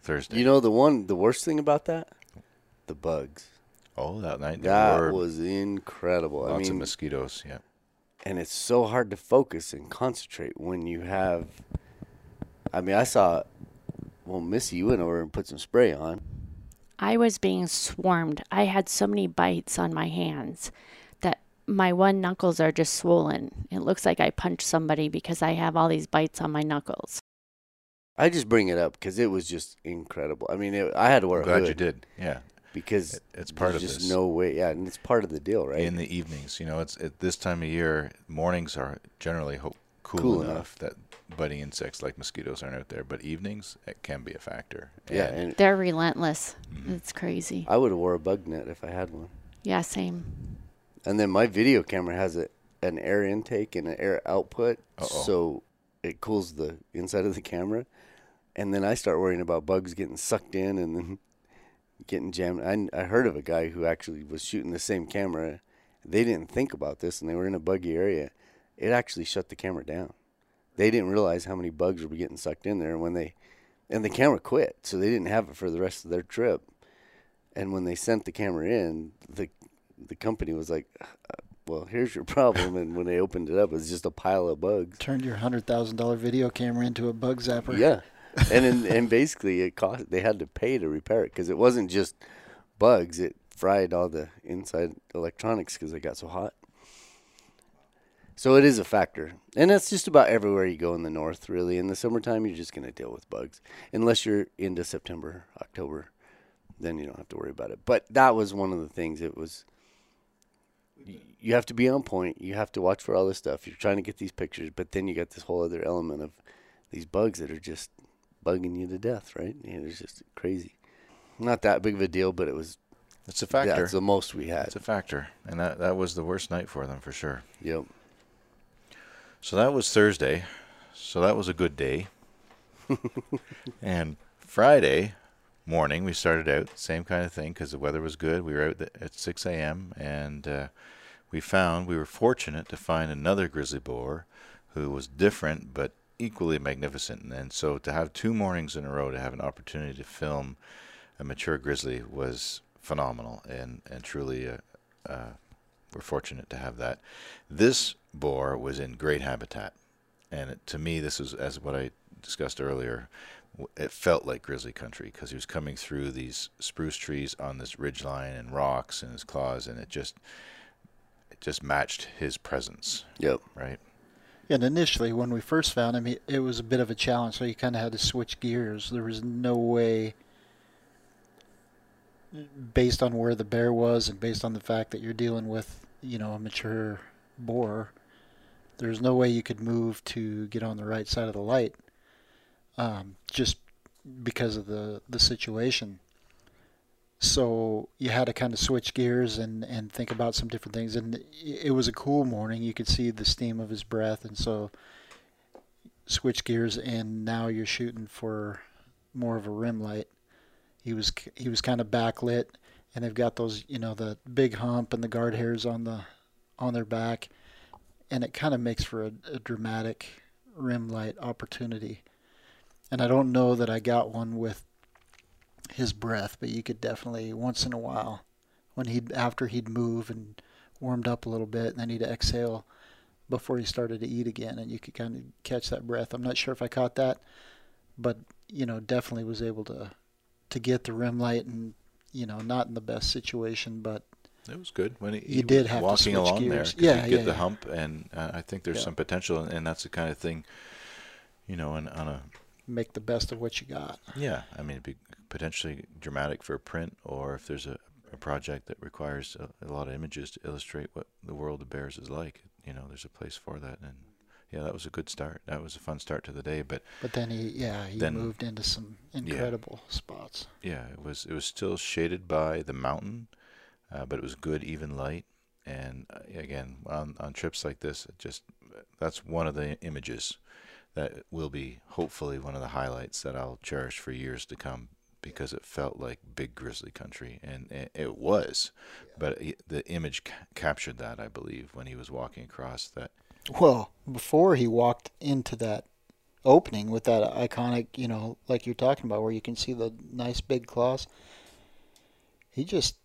Thursday. You know the one the worst thing about that, the bugs. oh, that night That were was incredible. I lots mean, of mosquitoes. Yeah, and it's so hard to focus and concentrate when you have. I mean, I saw. Well, Missy, you went over and put some spray on. I was being swarmed. I had so many bites on my hands that my one knuckles are just swollen. It looks like I punched somebody because I have all these bites on my knuckles. I just bring it up because it was just incredible. I mean, it, I had to wear I'm a glad hood you did. Yeah, because It- it's part there's of just this. no way. Yeah, and it's part of the deal, right? in the evenings. You know, it's at this time of year. Mornings are generally ho- cool, Cool enough, enough. that biting insects like mosquitoes aren't out there. But evenings, it can be a factor. yeah, And and They're relentless. Mm-hmm. It's crazy. I would have wore a bug net if I had one. Yeah, same. And then my video camera has a, an air intake and an air output, Uh-oh. so it cools the inside of the camera. And then I start worrying about bugs getting sucked in and then getting jammed. I, I heard of a guy who actually was shooting the same camera. They didn't think about this, and they were in a buggy area. It actually shut the camera down. They didn't realize how many bugs were getting sucked in there, and when they, and the camera quit, so they didn't have it for the rest of their trip. And when they sent the camera in, the the company was like, uh, "Well, here's your problem." And when they opened it up, it was just a pile of bugs. Turned your hundred thousand dollar video camera into a bug zapper. Yeah, and in, and basically it cost. They had to pay to repair it because it wasn't just bugs. It fried all the inside electronics because they got so hot. So it is a factor, and that's just about everywhere you go in the north. Really, in the summertime, you're just gonna deal with bugs, unless you're into September, October. Then you don't have to worry about it. But that was one of the things. It was. You have to be on point. You have to watch for all this stuff. You're trying to get these pictures, but then you got this whole other element of these bugs that are just bugging you to death, right? It was just crazy. Not that big of a deal, but it was. it's a factor. That's the most we had. it's a factor, and that that was the worst night for them for sure. Yep. So that was Thursday. So that was a good day. <laughs> and Friday morning, we started out same kind of thing because the weather was good. We were out at 6 a.m. and uh, we found we were fortunate to find another grizzly boar who was different but equally magnificent. And so to have two mornings in a row to have an opportunity to film a mature grizzly was phenomenal and and truly uh, uh, we're fortunate to have that. This boar was in great habitat, and it, to me, this is as what I discussed earlier. it felt like grizzly country because he was coming through these spruce trees on this ridge line and rocks and his claws, and it just it just matched his presence, Yep. right? And initially, when we first found him, he, it was a bit of a challenge. So you kind of had to switch gears. There was no way, based on where the bear was and based on the fact that you're dealing with, you know, a mature boar, there's no way you could move to get on the right side of the light, um, just because of the the situation. So you had to kind of switch gears and, and think about some different things. And it was a cool morning. You could see the steam of his breath, and so switch gears. And now you're shooting for more of a rim light. He was he was kind of backlit, and they've got those you know the big hump and the guard hairs on the on their back, and it kind of makes for a, a dramatic rim light opportunity. And I don't know that I got one with his breath, but you could definitely once in a while, when he'd after he'd move and warmed up a little bit, and then he'd exhale before he started to eat again, and you could kind of catch that breath. I'm not sure if I caught that, but you know, definitely was able to to get the rim light, and you know, not in the best situation, but It was good when he, You he did have to walking switch along there. gears. 'cause Yeah, you get yeah, the hump, and uh, I think there's Yeah. some potential, and, and that's the kind of thing, you know, and on a make the best of what you got. yeah, I mean, it'd be potentially dramatic for a print, or if there's a, a project that requires a, a lot of images to illustrate what the world of bears is like, you know, there's a place for that, and yeah, that was a good start. That was a fun start to the day, but But then he, yeah, he Then- moved into some incredible spots. yeah, it was it was still shaded by the mountain, uh, but it was good even light. And uh, again, on on trips like this, it just that's one of the images that will be hopefully one of the highlights that I'll cherish for years to come because it felt like big grizzly country, and it, it was. But it, the image ca- captured that, I believe, when he was walking across that. Well, before he walked into that opening with that iconic, you know, like you're talking about, where you can see the nice big claws, he just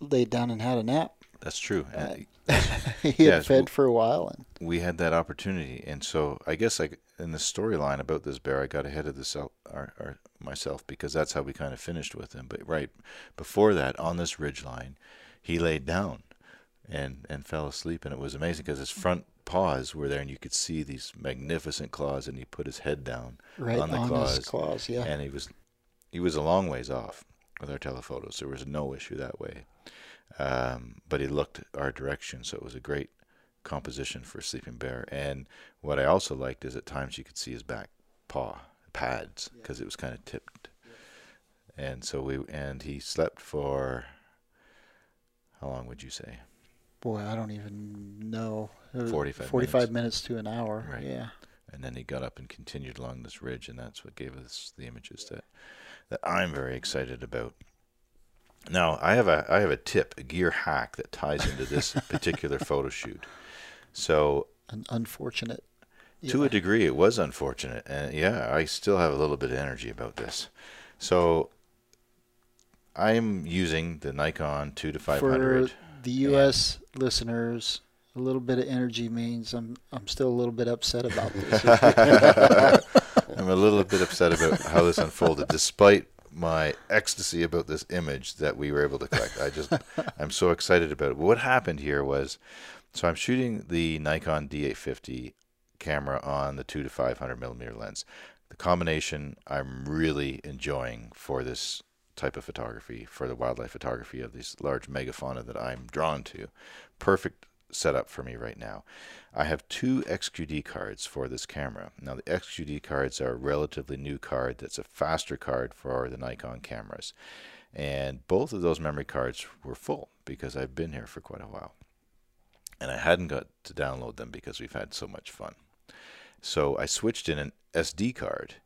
laid down and had a nap. That's true. Uh, <laughs> he had Yes, fed for a while, and we had that opportunity, and so I guess like in the storyline about this bear, I got ahead of the self, or, or myself because that's how we kind of finished with him. But right before that, on this ridge line, he laid down and and fell asleep, and it was amazing because his front paws were there, and you could see these magnificent claws, and he put his head down right on on, the claws, his claws, yeah. and he was he was a long ways off with our telephotos. There was no issue that way, um, but he looked our direction, so it was a great composition for a sleeping bear. And what I also liked is at times you could see his back paw pads because it was kind of tipped, and so we and he slept for how long would you say? Boy, I don't even know. Uh, 45 45 minutes. minutes. to an hour. Right. Yeah. and then he got up and continued along this ridge, and that's what gave us the images that that I'm very excited about. Now, I have a I have a tip, a gear hack that ties into this <laughs> particular photo shoot. So, An unfortunate. To a degree, it was unfortunate, and yeah, I still have a little bit of energy about this. So, I'm using the Nikon two to five hundred. For the U.S. listeners, a little bit of energy means I'm I'm still a little bit upset about this. <laughs> <laughs> I'm a little bit upset about how this unfolded, despite my ecstasy about this image that we were able to collect. I just, <laughs> I'm so excited about it. What happened here was, so I'm shooting the Nikon D850 camera on the two to 500 millimeter lens. The combination I'm really enjoying for this type of photography, for the wildlife photography of these large megafauna that I'm drawn to. Perfect setup for me right now. I have two XQD cards for this camera. Now the XQD cards are a relatively new card that's a faster card for the Nikon cameras. And both of those memory cards were full because I've been here for quite a while. And I hadn't got to download them because we've had so much fun. So I switched in an SD card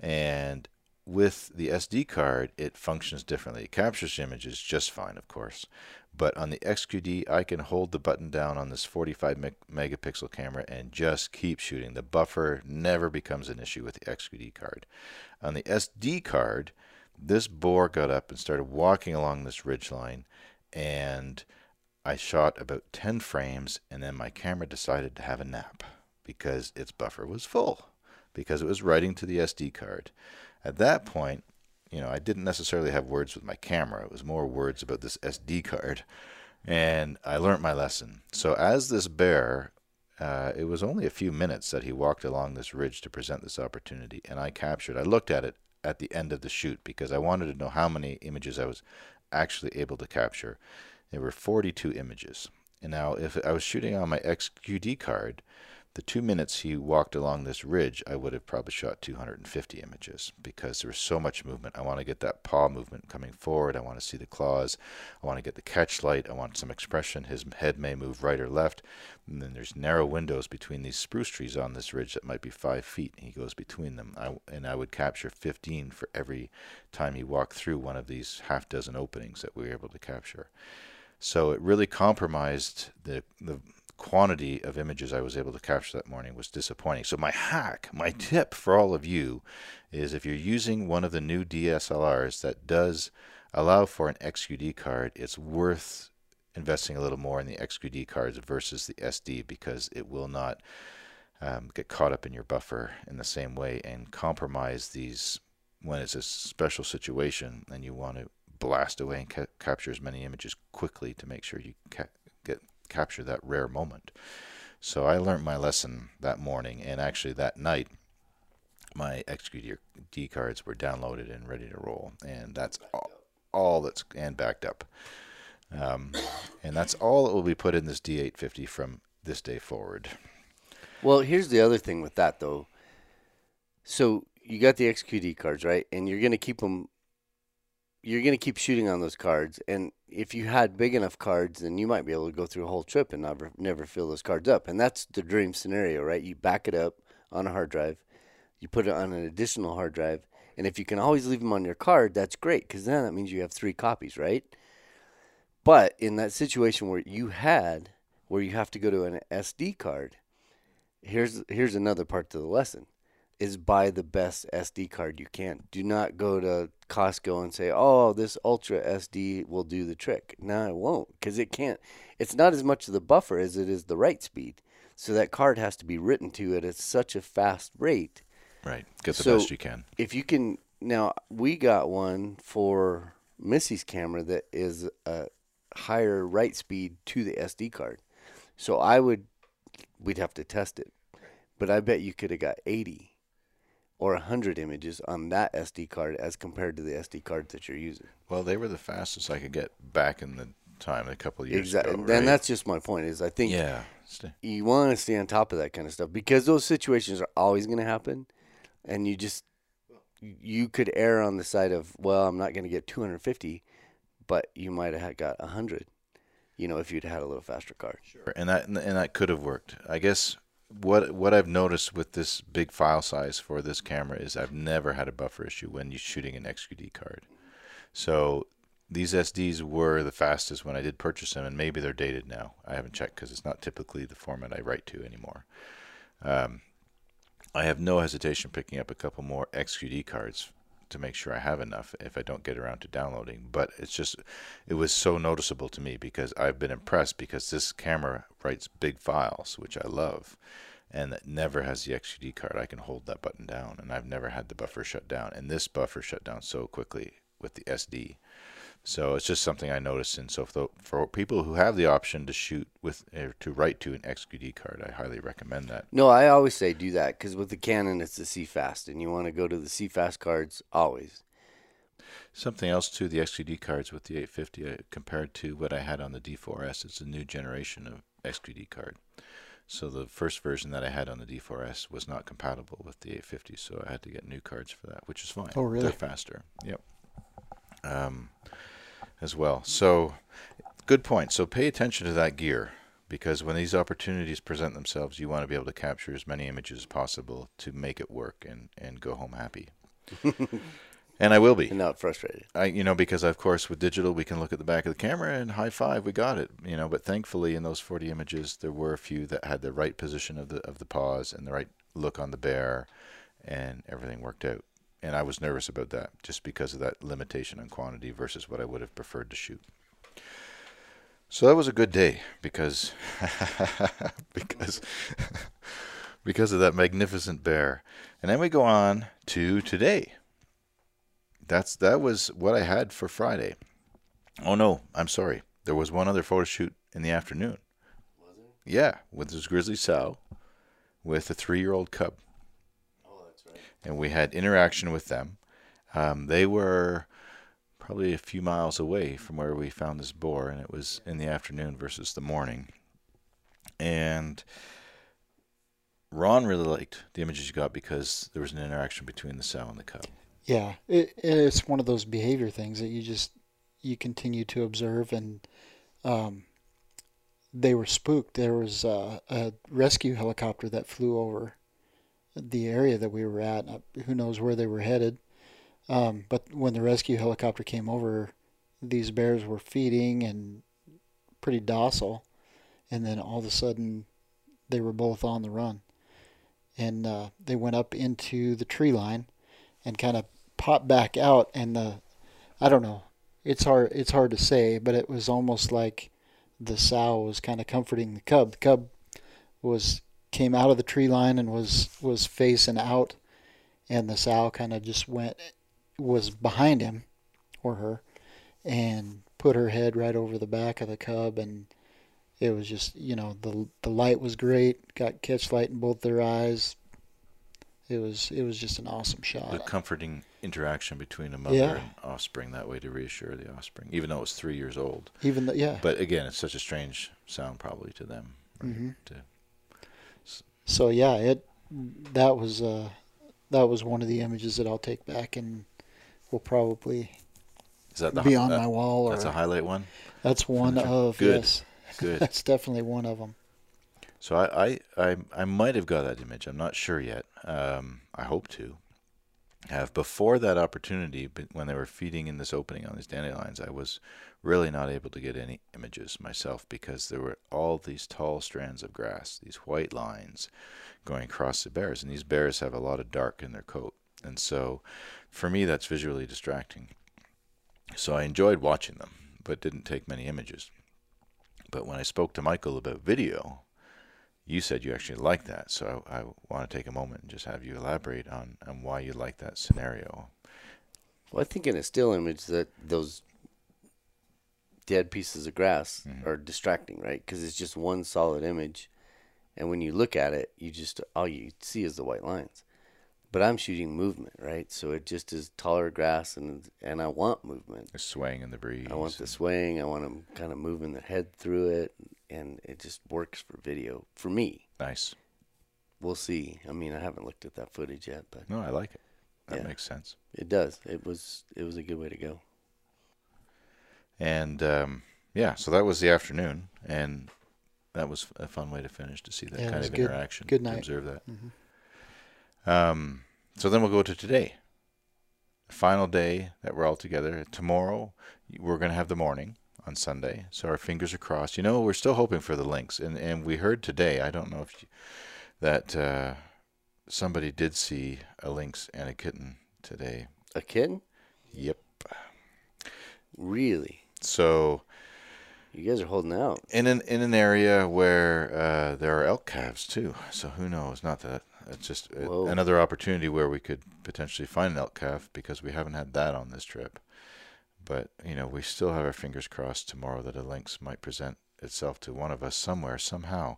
and with the SD card, it functions differently. It captures images just fine, of course. But on the XQD, I can hold the button down on this 45 meg- megapixel camera and just keep shooting. The buffer never becomes an issue with the XQD card. On the SD card, this boar got up and started walking along this ridge line, and I shot about 10 frames, and then my camera decided to have a nap because its buffer was full because it was writing to the SD card. At that point, you know, I didn't necessarily have words with my camera. It was more words about this SD card. And I learned my lesson. So as this bear, uh, it was only a few minutes that he walked along this ridge to present this opportunity. And I captured, I looked at it at the end of the shoot because I wanted to know how many images I was actually able to capture. There were 42 images. And now, if I was shooting on my XQD card, the two minutes he walked along this ridge, I would have probably shot 250 images because there was so much movement. I want to get that paw movement coming forward. I want to see the claws. I want to get the catch light. I want some expression. His head may move right or left. And then there's narrow windows between these spruce trees on this ridge that might be five feet. He goes between them. I, and I would capture 15 for every time he walked through one of these half dozen openings that we were able to capture. So it really compromised the, the quantity of images I was able to capture that morning was disappointing. So my hack, my tip for all of you is if you're using one of the new DSLRs that does allow for an XQD card, it's worth investing a little more in the XQD cards versus the SD because it will not um, get caught up in your buffer in the same way and compromise these when it's a special situation and you want to blast away and ca- capture as many images quickly to make sure you ca- capture that rare moment. So I learned my lesson that morning, and actually that night, my XQD cards were downloaded and ready to roll, and that's all, all that's and backed up. Um, and that's all that will be put in this D850 from this day forward. Well, here's the other thing with that though. So you got the XQD cards, right? And you're gonna keep them. You're gonna keep shooting on those cards, and if you had big enough cards, then you might be able to go through a whole trip and never never fill those cards up. And that's the dream scenario, right? You back it up on a hard drive, you put it on an additional hard drive, and if you can always leave them on your card, that's great because then that means you have three copies, right? But in that situation where you had where you have to go to an SD card, here's here's another part to the lesson is buy the best SD card you can. Do not go to Costco and say, "Oh, this Ultra SD will do the trick." No, it won't because it can't. It's not as much of the buffer as it is the write speed. So that card has to be written to it at such a fast rate. Right. Get the So- best you can. If you can now, we got one for Missy's camera that is a higher write speed to the SD card. So I would, we'd have to test it, but I bet you could have got 80 or 100 images on that SD card as compared to the SD card that you're using. Well, they were the fastest I could get back in the time, a couple of years Exactly. ago. And that's just my point is I think yeah. You want to stay on top of that kind of stuff because those situations are always going to happen and you just you could err on the side of well i'm not going to get 250 but you might have got 100 you know if you'd had a little faster card Sure. And that and that could have worked. I guess what what I've noticed with this big file size for this camera is I've never had a buffer issue when you're shooting an XQD card. So these SDs were the fastest when I did purchase them, and maybe they're dated now. I haven't checked because it's not typically the format I write to anymore. Um, I have no hesitation picking up a couple more XQD cards to make sure I have enough if I don't get around to downloading. But it's just, it was so noticeable to me because I've been impressed because this camera writes big files, which I love, and it never has the XQD card. I can hold that button down, and I've never had the buffer shut down. And this buffer shut down so quickly with the SD. So it's just something I noticed. And so for, for people who have the option to shoot with, or to write to an XQD card, I highly recommend that. no i always say do that because with the canon it's the cfast and you want to go to the cfast cards always Something else too, the XQD cards with the 850 uh, compared to what I had on the D4S, it's a new generation of XQD card. So the first version that I had on the D4S was not compatible with the 850, so I had to get new cards for that, which is fine. Oh, really? They're faster. Yep. Um, as well. So good point. So pay attention to that gear because when these opportunities present themselves, you want to be able to capture as many images as possible to make it work and, and go home happy. <laughs> and I will be. and not frustrated I, you know, because of course with digital we can look at the back of the camera and high five, we got it. You know, but thankfully in those 40 images there were a few that had the right position of the of the paws and the right look on the bear, and everything worked out. And I was nervous about that just because of that limitation on quantity versus what I would have preferred to shoot. So that was a good day because <laughs> because <laughs> because of that magnificent bear. And then we go on to today. That's that was what I had for Friday. Oh no, I'm sorry. There was one other photo shoot in the afternoon. Was it? Yeah, with this grizzly sow, with a three-year-old cub, that's right. And we had interaction with them. Um, they were probably a few miles away from where we found this boar, and it was in the afternoon versus the morning. And Ron really liked the images you got because there was an interaction between the sow and the cub. Yeah, it, it's one of those behavior things that you just you continue to observe, and um, they were spooked. There was uh, a rescue helicopter that flew over the area that we were at. Uh, Who knows where they were headed? Um, but when the rescue helicopter came over, these bears were feeding and pretty docile, and then all of a sudden, they were both on the run, and uh, they went up into the tree line and kind of popped back out and the I don't know. It's hard it's hard to say, but it was almost like the sow was kind of comforting the cub. The cub was came out of the tree line and was was facing out and the sow kind of just went was behind him or her and put her head right over the back of the cub and it was just you know the the light was great got catch light in both their eyes it was it was just an awesome shot The comforting interaction between a mother Yeah. and offspring that way to reassure the offspring, even though it was three years old. even though yeah But again, it's such a strange sound probably to them. right, Mhm. to- So yeah, it that was uh that was one of the images that I'll take back and will probably is that the be on that- my wall. Or That's a highlight one. that's one of Good. yes, Good. that's definitely one of them. So I, I, I, I might have got that image. I'm not sure yet. Um, I hope to have. Before that opportunity, when they were feeding in this opening on these dandelions, I was really not able to get any images myself because there were all these tall strands of grass, these white lines going across the bears, and these bears have a lot of dark in their coat, and so for me that's visually distracting. So I enjoyed watching them, but didn't take many images. But when I spoke to Michael about video, you said you actually like that, so I, I want to take a moment and just have you elaborate on, on why you like that scenario. Well, I think in a still image that those dead pieces of grass Mhm. are distracting, right? Because it's just one solid image, and when you look at it, you just all you see is the white lines. But I'm shooting movement, right? So it just is taller grass, and and I want movement. The swaying in the breeze. I want the swaying. I want them kind of moving their head through it, and it just works for video for me. Nice. We'll see. I mean, I haven't looked at that footage yet, but No, I like it. That Yeah. makes sense. it does. It was it was a good way to go. And um, yeah, so that was the afternoon, and that was a fun way to finish to see that Yeah, kind of good- interaction. good night. Observe that. Mhm. Um, so then we'll go to today. Final day that we're all together. Tomorrow we're going to have the morning on Sunday. So our fingers are crossed. You know, we're still hoping for the lynx, and and we heard today. I don't know if you, that uh, somebody did see a lynx and a kitten today. A kitten? Yep. Really? So You guys are holding out. in an in an area where uh, there are elk calves too. So who knows? Not that it's just a- another opportunity where we could potentially find an elk calf because we haven't had that on this trip. But you know, we still have our fingers crossed tomorrow that a lynx might present itself to one of us somewhere somehow.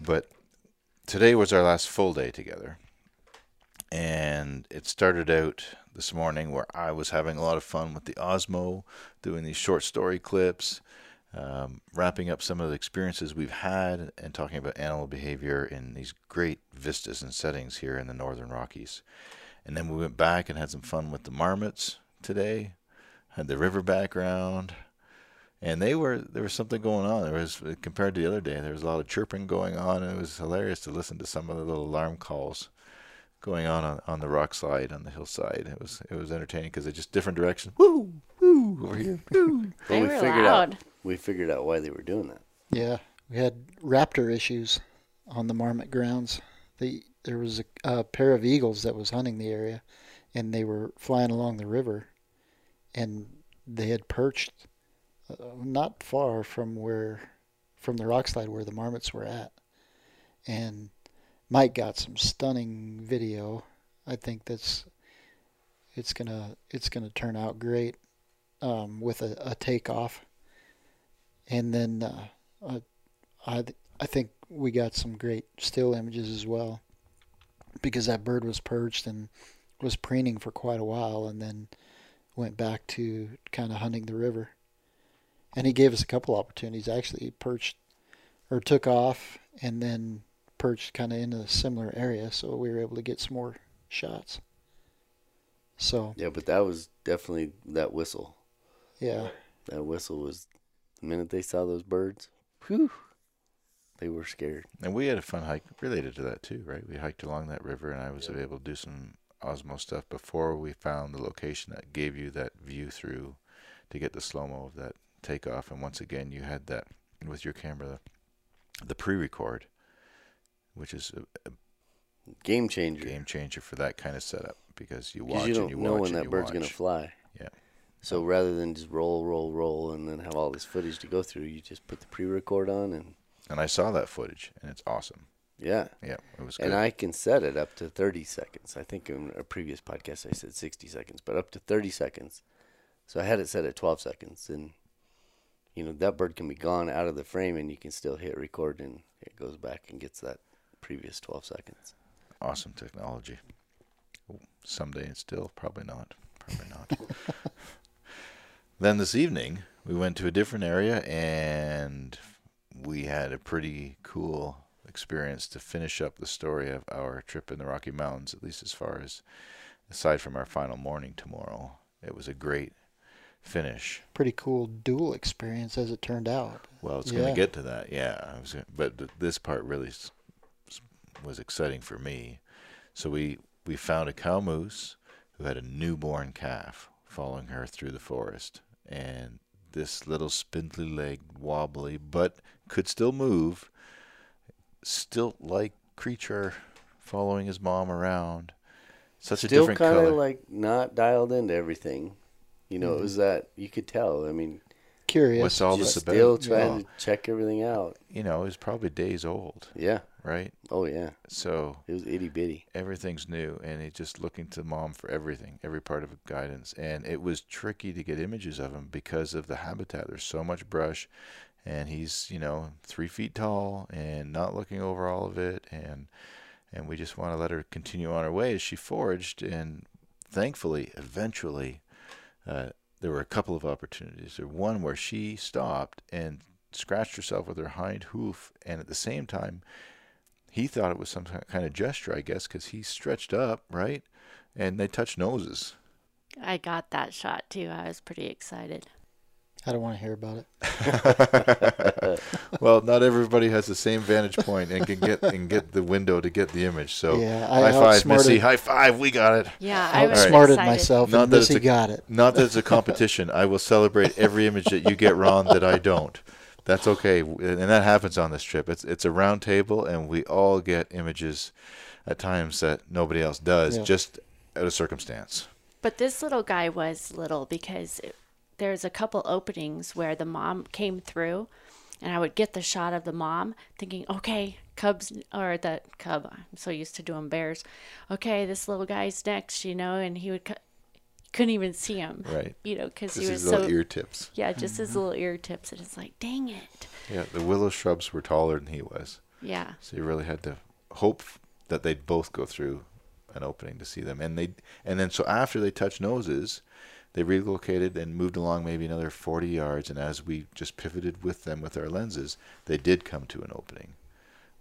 But today was our last full day together. And it started out this morning where I was having a lot of fun with the Osmo, doing these short story clips, um, wrapping up some of the experiences we've had and talking about animal behavior in these great vistas and settings here in the Northern Rockies. And then we went back and had some fun with the marmots today, had the river background. And they were there was something going on. There was compared to the other day, there was a lot of chirping going on, and it was hilarious to listen to some of the little alarm calls going on on, on the rock slide on the hillside. It was it was entertaining because they're just different directions. Woo, woo, over here. Woo. <laughs> Well, They we were figured loud. out we figured out why they were doing that. Yeah, we had raptor issues on the marmot grounds. The there was a, a pair of eagles that was hunting the area, and they were flying along the river, and they had perched uh, not far from where from the rock slide where the marmots were at, and Mike got some stunning video. I think that's it's gonna it's gonna turn out great um, with a, a takeoff. And then uh, I I think we got some great still images as well because that bird was perched and was preening for quite a while and then went back to kind of hunting the river. And he gave us a couple opportunities. Actually, he perched or took off and then perched kind of in a similar area, so we were able to get some more shots. So Yeah, but that was definitely that whistle. yeah, That whistle was the minute they saw those birds. Whew, they were scared. And we had a fun hike related to that too, right? We hiked along that river, and I was able to do some Osmo stuff before we found the location that gave you that view through to get the slow mo of that takeoff. And once again, you had that with your camera, the, the pre-record, which is a, a Game changer. game changer for that kind of setup because you watch you don't and you know watch when that bird's gonna fly. Yeah. So rather than just roll, roll, roll, and then have all this footage to go through, you just put the pre-record on, and And I saw that footage, and it's awesome. Yeah. Yeah, it was good. And I can set it up to 30 seconds. I think in a previous podcast I said 60 seconds, but up to 30 seconds. So I had it set at 12 seconds, and you know that bird can be gone out of the frame, and you can still hit record, and it goes back and gets that previous 12 seconds. awesome technology. Someday it's still probably not. Probably not. <laughs> then this evening we went to a different area and we had a pretty cool experience to finish up the story of our trip in the Rocky Mountains, at least as far as aside from our final morning tomorrow. It was a great finish. pretty cool dual experience as it turned out. Well, it's going to get to that, yeah. Gonna- but th- this part really was exciting for me. So we we found a cow moose who had a newborn calf following her through the forest, and this little spindly legged, wobbly, but could still move, stilt-like creature following his mom around. Such a Still different kind color. of like not dialed into everything. You know, mm-hmm. it was that you could tell. I mean, Curious. What's all just this about? still trying Yeah. to check everything out. you know, it was probably days old, Yeah. right? Oh yeah. So It was itty bitty. everything's new and he's just looking to mom for everything every part of guidance and it was tricky to get images of him because of the habitat there's so much brush and he's you know three feet tall and not looking over all of it and and we just want to let her continue on her way as she foraged and thankfully eventually uh, there were a couple of opportunities there one where she stopped and scratched herself with her hind hoof and at the same time he thought it was some kind of gesture, I guess, because he stretched up, right? And they touched noses. I got that shot too. I was pretty excited. I don't want to hear about it. <laughs> well, not everybody has the same vantage point and can get and get the window to get the image. So Yeah, I high five, Missy. High five. We got it. Yeah, I was Outsmarted excited. myself, Not and that it's Missy a- got it. Not that it's a <laughs> competition. I will celebrate every image that you get wrong that I don't. That's okay, and that happens on this trip. It's it's a round table, and we all get images at times that nobody else does, Yeah. just out of circumstance. But this little guy was little because it, there's a couple openings where the mom came through, and I would get the shot of the mom, thinking, okay, cubs or the cub. I'm so used to doing bears. Okay, this little guy's next, you know, and he would cu- couldn't even see him, Right. You know, because he was so ear tips. yeah, just his little ear tips, and it's like, dang it, Yeah, the willow shrubs were taller than he was. yeah. So you really had to hope that they'd both go through an opening to see them. And they and then so after they touched noses, they relocated and moved along maybe another 40 yards and as we just pivoted with them with our lenses, they did come to an opening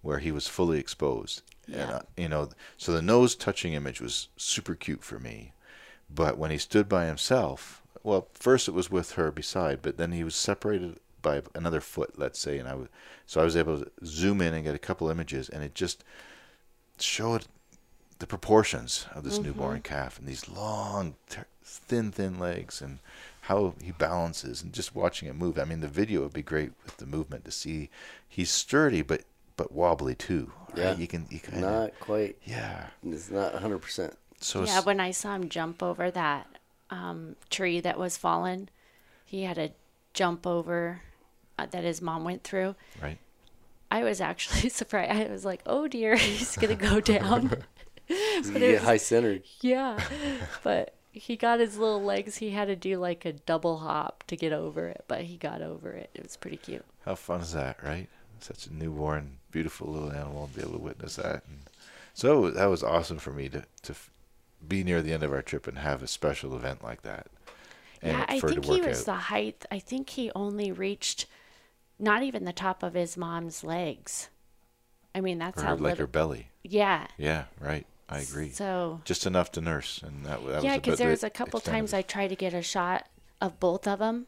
where he was fully exposed. And Yeah. uh, you know, so the nose touching image was super cute for me. But when he stood by himself, well, first it was with her beside, but then he was separated by another foot, let's say, and I was so I was able to zoom in and get a couple images, and it just showed the proportions of this newborn calf and these long, ter- thin, thin legs, and how he balances, and just watching it move. I mean, the video would be great with the movement to see he's sturdy, but but wobbly too. right? Yeah. you can you kind of Not quite. yeah. It's not 100%. So yeah, it's- when I saw him jump over that um, tree that was fallen, he had to jump over uh, that his mom went through. right. I was actually <laughs> surprised. I was like, "Oh dear, <laughs> he's gonna go down." <laughs> <laughs> You But get high centered. yeah, <laughs> but he got his little legs. He had to do like a double hop to get over it, but he got over it. It was pretty cute. How fun is that, right? Such a newborn, beautiful little animal to be able to witness that. And so that was awesome for me to to be near the end of our trip and have a special event like that. And yeah, I think he was out. the height. I think he only reached not even the top of his mom's legs. I mean, that's or how like her little. belly. Yeah. Yeah, right. I agree. So Just enough to nurse, and that, that yeah, was because because there was a couple times I tried to get a shot of both of them,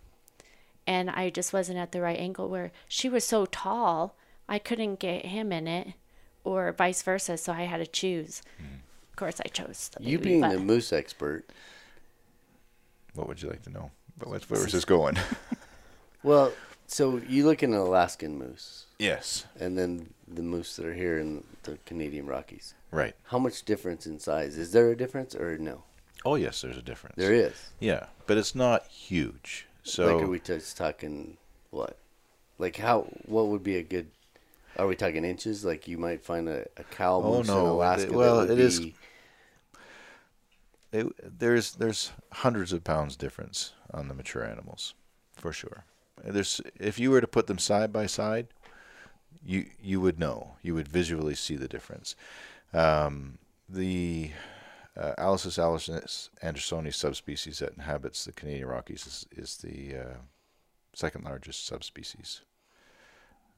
and I just wasn't at the right angle. Where she was so tall, I couldn't get him in it, or vice versa. So I had to choose. Hmm. Of course, I chose the You being but the moose expert. What would you like to know? But let's where was this going? <laughs> Well, so you look at an Alaskan moose, yes, and then the moose that are here in the Canadian Rockies. right. How much difference in size? Is there a difference or no? Oh yes, there's a difference. There is. Yeah, but it's not huge. So like, are we just talking what? Like, how? What would be a good? Are we talking inches? Like, you might find a, a cow Oh, moose in no, it- Alaska. that well, it is- it, there's there's hundreds of pounds difference on the mature animals, for sure. There's if you were to put them side by side, you you would know. You would visually see the difference. Um, the uh, Alces alces andersoni subspecies that inhabits the Canadian Rockies is, is the uh, second largest subspecies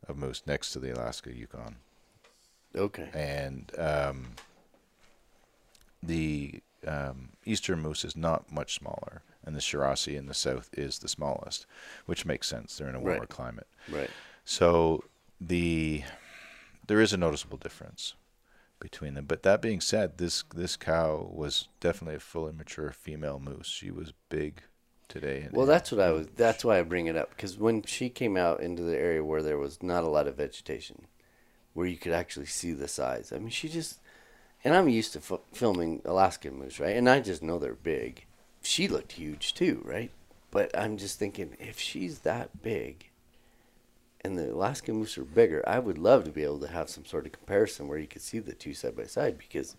of moose, next to the Alaska Yukon Okay. and um, the um, eastern moose is not much smaller, and the Shirasi in the south is the smallest, which makes sense. They're in a warmer Right. climate, Right. so the there is a noticeable difference between them. But that being said, this this cow was definitely a fully mature female moose. She was big today. and- Well, that's what I was. That's why I bring it up because when she came out into the area where there was not a lot of vegetation, where you could actually see the size. I mean, she just. And I'm used to f- filming Alaskan moose, right? And I just know they're big. She looked huge too, right? But I'm just thinking, if she's that big, and the Alaskan moose are bigger, I would love to be able to have some sort of comparison where you could see the two side by side because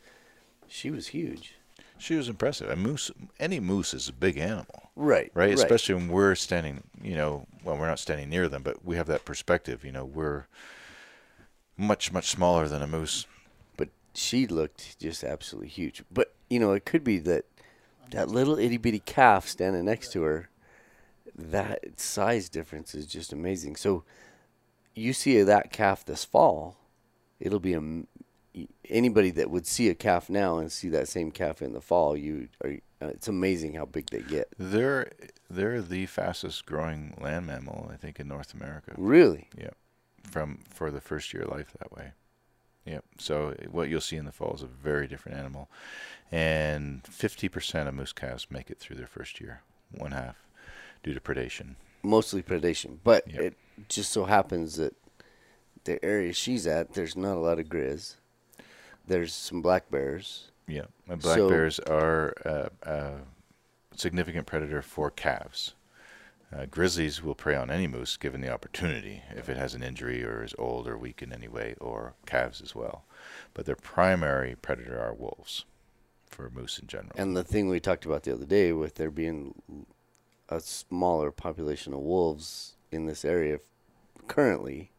she was huge. she was impressive. A moose, any moose is a big animal. Right. right? Especially when we're standing, you know, well, we're not standing near them, but we have that perspective. You know, we're much, much smaller than a moose. but she looked just absolutely huge. But you know, it could be that that little itty bitty calf standing next to her, that size difference is just amazing. So you see that calf this fall, it'll be a anybody that would see a calf now and see that same calf in the fall. You are uh, it's amazing how big they get. They're they're the fastest growing land mammal, I think, in North America. Really, Yeah, from for the first year of life that way. Yep. So what you'll see in the fall is a very different animal, and 50% of moose calves make it through their first year, one half, due to predation. mostly predation, but Yep. it just so happens that the area she's at, there's not a lot of grizz. There's some black bears. Yeah, and black So- bears are uh, a significant predator for calves. Uh, grizzlies will prey on any moose given the opportunity if it has an injury or is old or weak in any way, or calves as well. But their primary predator are wolves for moose in general. And the thing we talked about the other day with there being a smaller population of wolves in this area currently,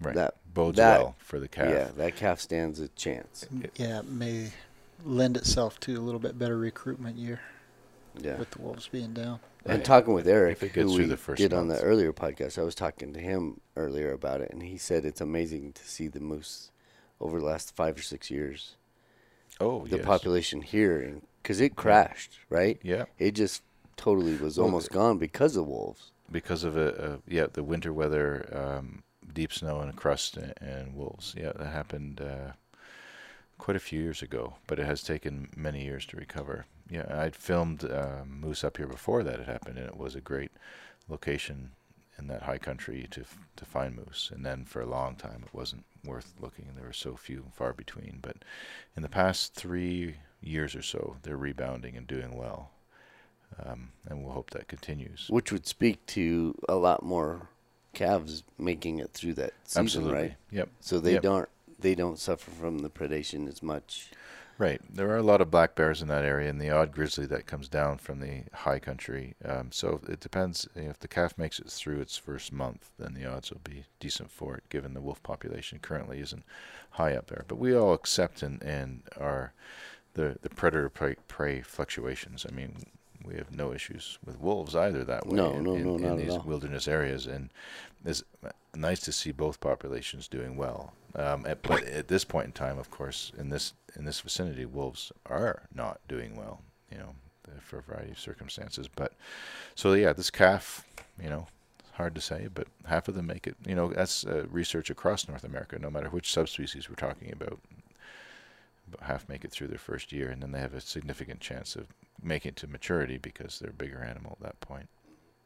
right. that- bodes that- well for the calf. yeah, that calf stands a chance. Yeah, it may lend itself to a little bit better recruitment year Yeah. with the wolves being down. And talking with Eric, If it gets who we did on the earlier podcast, I was talking to him earlier about it, and he said it's amazing to see the moose over the last five or six years. Oh, The yes. population here, because it crashed, right? Yeah, It just totally was Well, almost gone because of wolves. because of a, a yeah the winter weather, um, deep snow and crust and, and wolves. Yeah, that happened uh, quite a few years ago, but it has taken many years to recover. Yeah, I'd filmed uh, moose up here before that had happened, and it was a great location in that high country to to find moose. And then for a long time, it wasn't worth looking. There were so few and far between. But in the past three years or so, they're rebounding and doing well. Um, and we'll hope that continues. which would speak to a lot more calves making it through that season, Absolutely. right? Yep. So they Yep. don't they don't suffer from the predation as much. Right. There are a lot of black bears in that area, and the odd grizzly that comes down from the high country. Um, so it depends. If the calf makes it through its first month, then the odds will be decent for it, given the wolf population currently isn't high up there. But we all accept and, and are the the predator prey, prey fluctuations. I mean, we have no issues with wolves either that way. No, in, no, in, no, in not at these all. wilderness areas, and it's nice to see both populations doing well. Um, at, but at this point in time, of course, in this in this vicinity, wolves are not doing well. You know, for a variety of circumstances. But so yeah, this calf, you know, hard to say, but half of them make it. You know, that's uh, research across North America. No matter which subspecies we're talking about, about half make it through their first year, and then they have a significant chance of making it to maturity because they're a bigger animal at that point.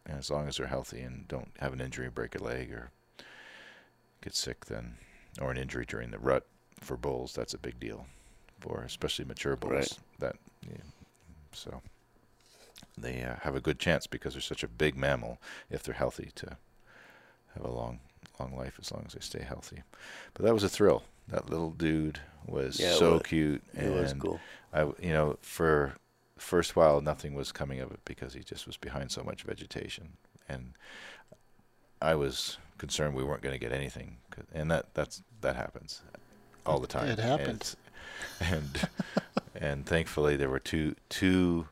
And as long as they're healthy and don't have an injury, break a leg, or get sick, then or an injury during the rut for bulls, that's a big deal for especially mature bulls. Right. That yeah, so they uh, have a good chance because they're such a big mammal if they're healthy to have a long long life as long as they stay healthy. But that was a thrill. That little dude was Yeah, so was. cute It and was cool. I you know for the first while nothing was coming of it because he just was behind so much vegetation. And I was concerned we weren't going to get anything, and that that's that happens all the time. It happens. and <laughs> and, and thankfully there were two two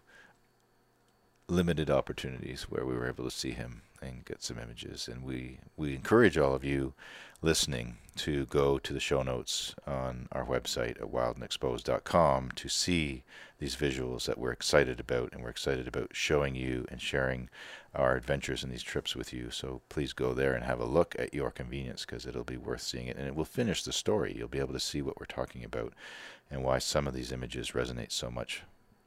limited opportunities where we were able to see him and get some images. And we we encourage all of you listening to go to the show notes on our website at wildandexposed.com to see these visuals that we're excited about and we're excited about showing you and sharing our adventures in these trips with you. So please go there and have a look at your convenience because it'll be worth seeing it and it will finish the story. You'll be able to see what we're talking about and why some of these images resonate so much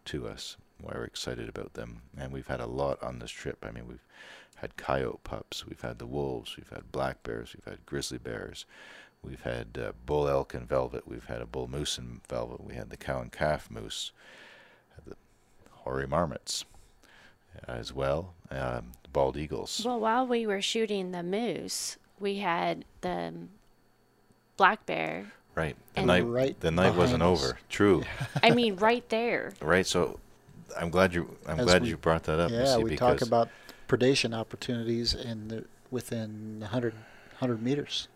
to us why we're excited about them. And we've had a lot on this trip. I mean we've had coyote pups we've had the wolves we've had black bears we've had grizzly bears we've had uh, bull elk and velvet we've had a bull moose and velvet we had the cow and calf moose had the hoary marmots as well um, bald eagles Well, while we were shooting the moose, we had the black bear. right the and- night Right the night wasn't us. over true <laughs> I mean, right there. right so i'm glad you i'm As glad we- you brought that up yeah, Missy, we because talk about predation opportunities in the, within 100, 100 meters.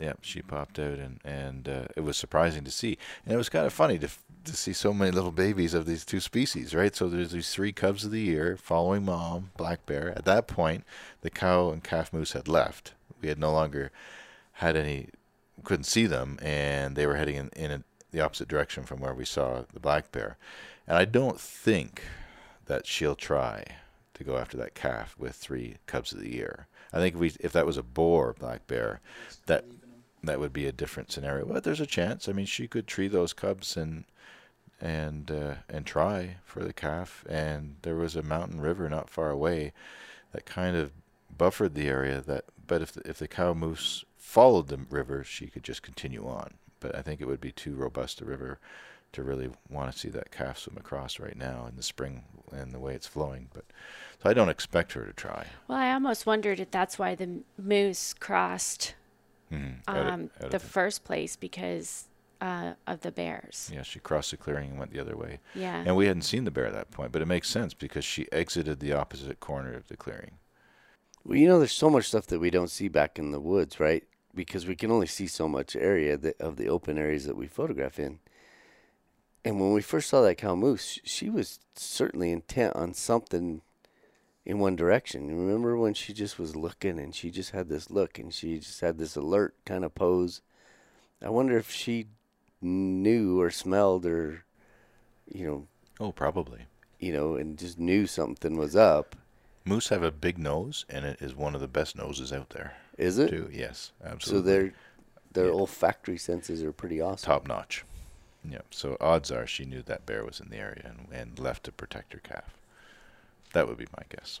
Yeah, she popped out, and and uh, it was surprising to see, and it was kind of funny to to see so many little babies of these two species, right? So there's these three cubs of the year following mom, black bear. At that point, the cow and calf moose had left. We had no longer had any, couldn't see them, and they were heading in, in a, the opposite direction from where we saw the black bear. And I don't think that she'll try to go after that calf with three cubs of the year. I think if we if that was a boar black bear, that that would be a different scenario. But there's a chance. I mean, she could tree those cubs and and uh, and try for the calf. And there was a mountain river not far away that kind of buffered the area. That but if the, if the cow moose followed the river, she could just continue on. But I think it would be too robust a river to really want to see that calf swim across right now in the spring and the way it's flowing. But so I don't expect her to try. Well, I almost wondered if that's why the moose crossed Mhm. Out of- um, out the of the- first place because uh, of the bears. yeah, she crossed the clearing and went the other way. Yeah. And we hadn't seen the bear at that point, but it makes sense because she exited the opposite corner of the clearing. Well, you know, there's so much stuff that we don't see back in the woods, right? Because we can only see so much area that, of the open areas that we photograph in. And when we first saw that cow moose, she was certainly intent on something in one direction. Remember when she just was looking and she just had this look and she just had this alert kind of pose? I wonder if she knew or smelled or, you know, Oh, probably. you know, and just knew something was up. Moose have a big nose, and it is one of the best noses out there. Is it? Too. Yes, absolutely. So their their Yeah. olfactory senses are pretty awesome. top notch. Yeah. So odds are she knew that bear was in the area and, and left to protect her calf. That would be my guess.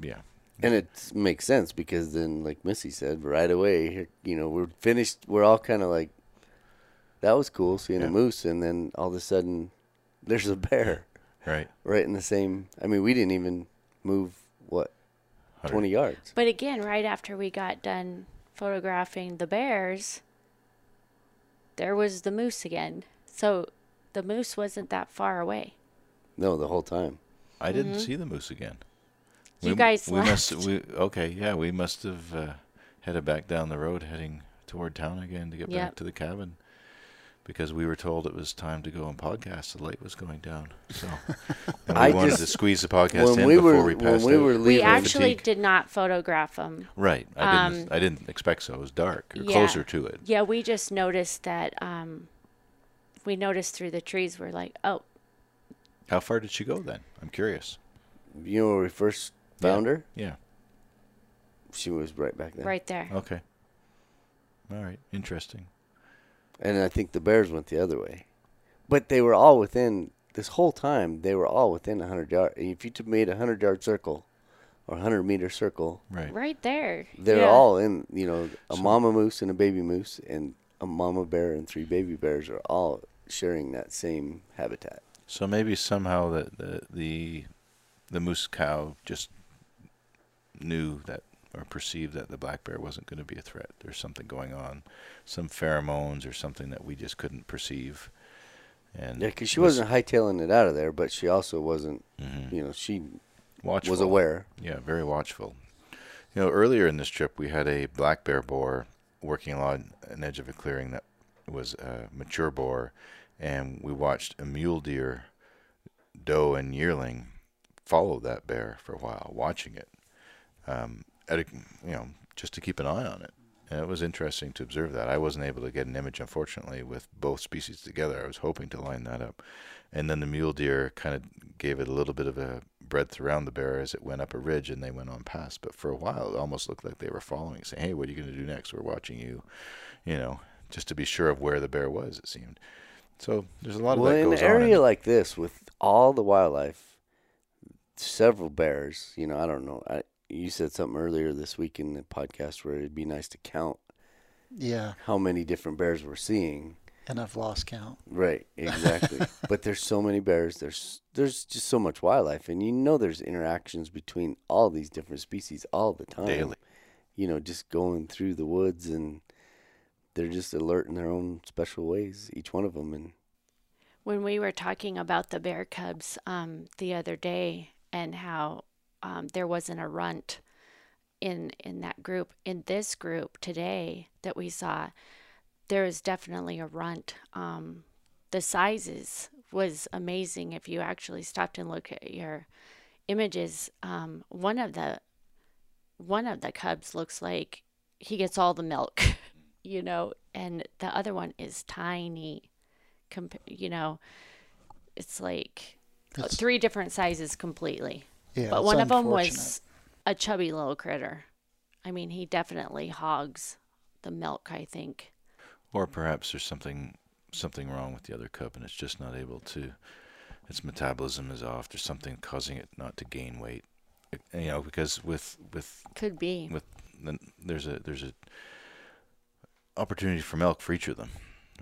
Yeah. And it makes sense because then, like Missy said, right away, you know, we're finished. We're all kind of like, that was cool seeing Yeah. a moose, and then all of a sudden, there's a bear Right. right in the same. I mean, we didn't even move what 100. 20 yards. But again, right after we got done photographing the bears, there was the moose again. So the moose wasn't that far away. No, the whole time. I didn't see the moose again. Mm-hmm. You We- guys we must left. we okay yeah we must have uh, headed back down the road heading toward town again to get back to the cabin because we were told it was time to go and podcast the light was going down so <laughs> and we I wanted just- to squeeze the podcast when in we before were we when passed we out. were We actually fatigue. did not photograph them. right I didn't um, I didn't expect so it was dark or yeah. closer to it Yeah, we just noticed that um, we noticed through the trees. We're like, oh, how far did she go then I'm curious you know, when we first found her, yeah she was right back there. right there. okay all right interesting And I think the bears went the other way. But they were all within, this whole time, they were all within a 100 yard. If you made a 100 yard circle or 100 meter circle, right Right there. they're Yeah. all in, you know, a So- mama moose and a baby moose and a mama bear and three baby bears are all sharing that same habitat. So maybe somehow the the the, the moose cow just knew that or perceived that the black bear wasn't going to be a threat. There's something going on, some pheromones or something that we just couldn't perceive. And Yeah, because she was- wasn't hightailing it out of there, but she also wasn't, Mhm. you know, she watchful. was aware. Yeah, very watchful. You know, earlier in this trip, we had a black bear boar working along an edge of a clearing that was a mature boar, and we watched a mule deer, doe and yearling, follow that bear for a while, watching it, um, at a, you know, just to keep an eye on it. And it was interesting to observe that. I wasn't able to get an image, unfortunately, with both species together. I was hoping to line that up. And then the mule deer kind of gave it a little bit of a breadth around the bear as it went up a ridge and they went on past. But for a while, it almost looked like they were following, saying, Hey, what are you going to do next? We're watching you, you know, just to be sure of where the bear was, it seemed. So there's a lot of well, that in goes an area in- like this with all the wildlife, several bears. You know, I don't know. I, you said something earlier this week in the podcast where it'd be nice to count Yeah, how many different bears we're seeing. and I've lost count. Right, exactly. <laughs> but there's so many bears. There's there's just so much wildlife, and you know there's interactions between all these different species all the time. Daily. You know, just going through the woods, and they're just alert in their own special ways, each one of them. And when we were talking about the bear cubs um, the other day and how um, there wasn't a runt in in that group. In this group today that we saw there is definitely a runt. Um, the sizes was amazing. If you actually stopped and look at your images um, one of the one of the cubs looks like he gets all the milk <laughs> you know and the other one is tiny comp- you know, it's like It's- three different sizes completely. Yeah, but one of them was a chubby little critter. I mean, he definitely hogs the milk, I think. Or perhaps there's something something wrong with the other cub and it's just not able to its metabolism is off. There's something causing it not to gain weight. It- You know, because with with Could be. with then there's a there's a opportunity for milk for each of them,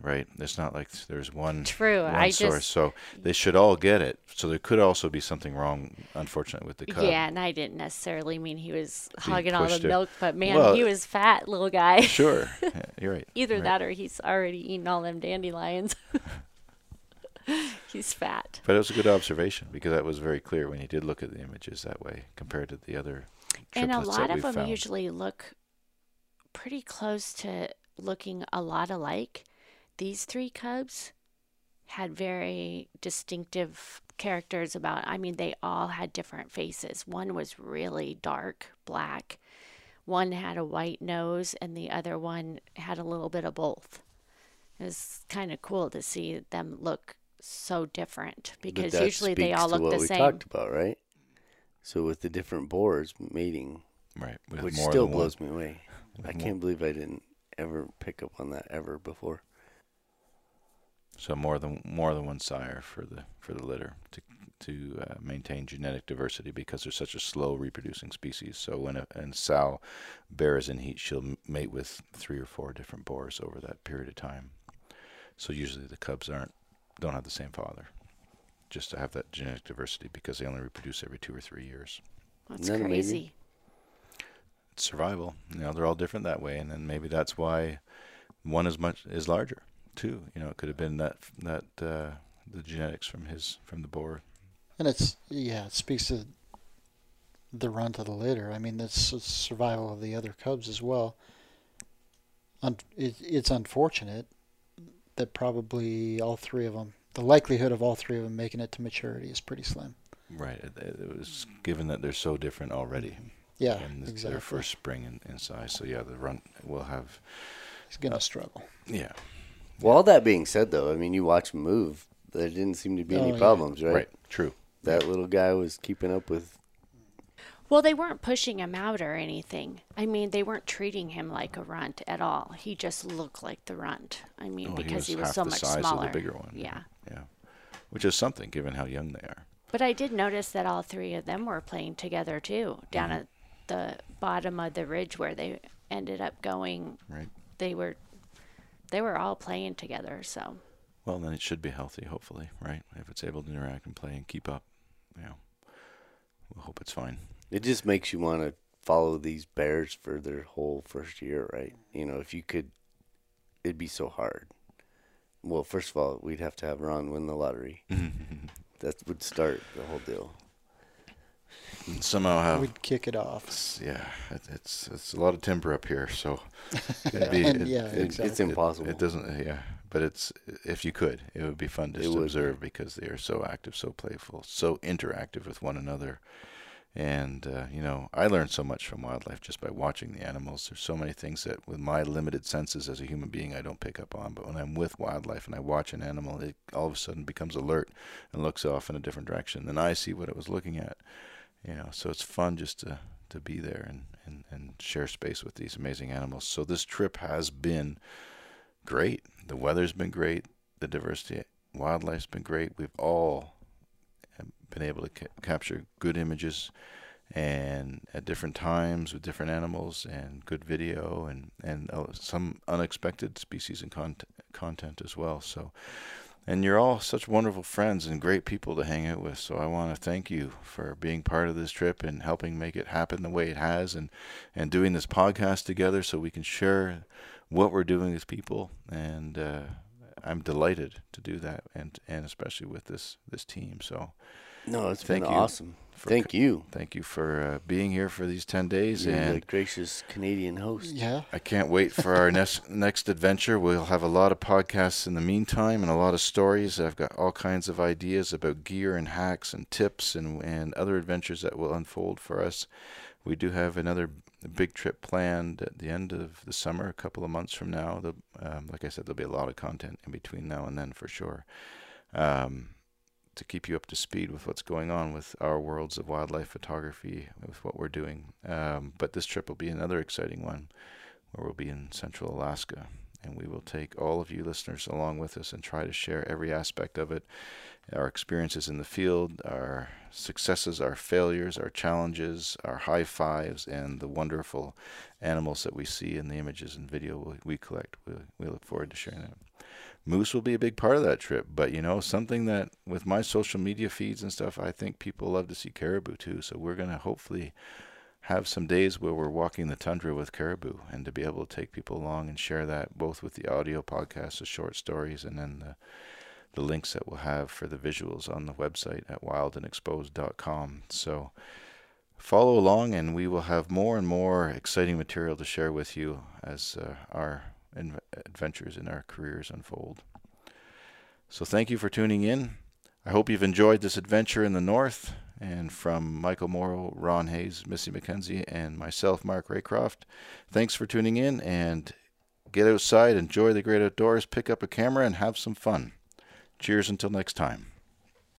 right? It's not like there's one True. one I source. just So they should all get it. So there could also be something wrong, unfortunately, with the cub. Yeah, and I didn't necessarily mean he was Being hogging all the to- milk, but man, Well- he was fat little guy. <laughs> Sure. <laughs> Yeah, you're right. Either right. that or he's already eaten all them dandelions. <laughs> he's fat. But it was a good observation because that was very clear when you did look at the images that way compared to the other And a lot of them found. usually look pretty close to looking a lot alike. These three cubs had very distinctive characters about I mean they all had different faces. One was really dark black. One had a white nose and the other one had a little bit of both. It was kind of cool to see them look so different because usually they speaks all to look what the we same. talked about, right? So with the different boars mating, right, with which still than one. blows me away. With I can't believe I didn't ever pick up on that ever before. So more than more than one sire for the for the litter to to uh, maintain genetic diversity because they're such a slow reproducing species. So when a and sow bears in heat, she'll mate with three or four different boars over that period of time. So usually the cubs aren't don't have the same father, just to have that genetic diversity because they only reproduce every two or three years. That's Isn't that amazing? crazy. survival. You know, they're all different that way, and then maybe that's why one is much is larger too. You know, it could have been that that uh, the genetics from his from the boar. And it's yeah, it speaks to the runt of the litter. I mean, that's the survival of the other cubs as well. Un- it, it's unfortunate that probably all three of them, the likelihood of all three of them making it to maturity is pretty slim. Right. It, it was given that they're so different already. Yeah, in th- exactly. their first spring in, in size. So yeah, the runt will have. He's gonna struggle. Yeah. Well, all that being said, though, I mean, you watch him move. There didn't seem to be Oh, any yeah. problems, right? Right. True. That little guy was keeping up with. Well, they weren't pushing him out or anything. I mean, they weren't treating him like a runt at all. He just looked like the runt. I mean, Oh, he because was he was half so the much size smaller. of the bigger one. Yeah. Yeah. Which is something given how young they are. But I did notice that all three of them were playing together too, down Mm-hmm. at the bottom of the ridge where they ended up going. Right. They were, they were all playing together. So Well, then it should be healthy, hopefully, right? If it's able to interact and play and keep up, you know, we'll hope it's fine. It just makes you want to follow these bears for their whole first year, right? You know, if you could, it'd be so hard. Well, first of all, we'd have to have Ron win the lottery. <laughs> that would start the whole deal. Somehow have We'd kick it off. It's, yeah, it, it's it's a lot of timber up here, so <laughs> it'd be, And it, yeah, it- exactly. It's impossible. It, doesn't, yeah, but it's if you could, it would be fun just It to would be. observe because they are so active, so playful, so interactive with one another, and uh, you know, I learned so much from wildlife just by watching the animals. There's so many things that, with my limited senses as a human being, I don't pick up on, but when I'm with wildlife and I watch an animal, it all of a sudden becomes alert and looks off in a different direction and I see what it was looking at you know so it's fun just to to be there and and and share space with these amazing animals. So this trip has been great. The weather's been great. The diversity wildlife's been great. We've all been able to ca- capture good images and at different times with different animals and good video and and uh, some unexpected species and content content as well. So and you're all such wonderful friends and great people to hang out with. So I want to thank you for being part of this trip and helping make it happen the way it has and, and doing this podcast together so we can share what we're doing with people. And uh, I'm delighted to do that and, and especially with this, this team. So No, it's Thank been you awesome. for Thank you. thank you for uh, being here for these 10 days. You're and the gracious Canadian host. Yeah. I can't wait for our next next adventure. We'll have a lot of podcasts in the meantime and a lot of stories. I've got all kinds of ideas about gear and hacks and tips and and other adventures that will unfold for us. We do have another big trip planned at the end of the summer, a couple of months from now. The, um, like I said, there'll be a lot of content in between now and then for sure. Um, to keep you up to speed with what's going on with our worlds of wildlife photography, with what we're doing. Um, but this trip will be another exciting one where we'll be in central Alaska. And we will take all of you listeners along with us and try to share every aspect of it our experiences in the field, our successes, our failures, our challenges, our high fives, and the wonderful animals that we see in the images and video we, collect. We, we look forward to sharing that. Moose will be a big part of that trip, but you know, something that with my social media feeds and stuff, I think people love to see caribou too. So we're going to hopefully have some days where we're walking the tundra with caribou and to be able to take people along and share that both with the audio podcast, the short stories, and then the, the links that we'll have for the visuals on the website at wildandexposed.com. So follow along and we will have more and more exciting material to share with you as uh, our adventures in our careers unfold. So thank you for tuning in. I hope you've enjoyed this adventure in the north. And from Michael Morrow, Ron Hayes, Missy McKenzie, and myself, Mark Raycroft, thanks for tuning in and get outside, enjoy the great outdoors, pick up a camera, and have some fun. Cheers until next time.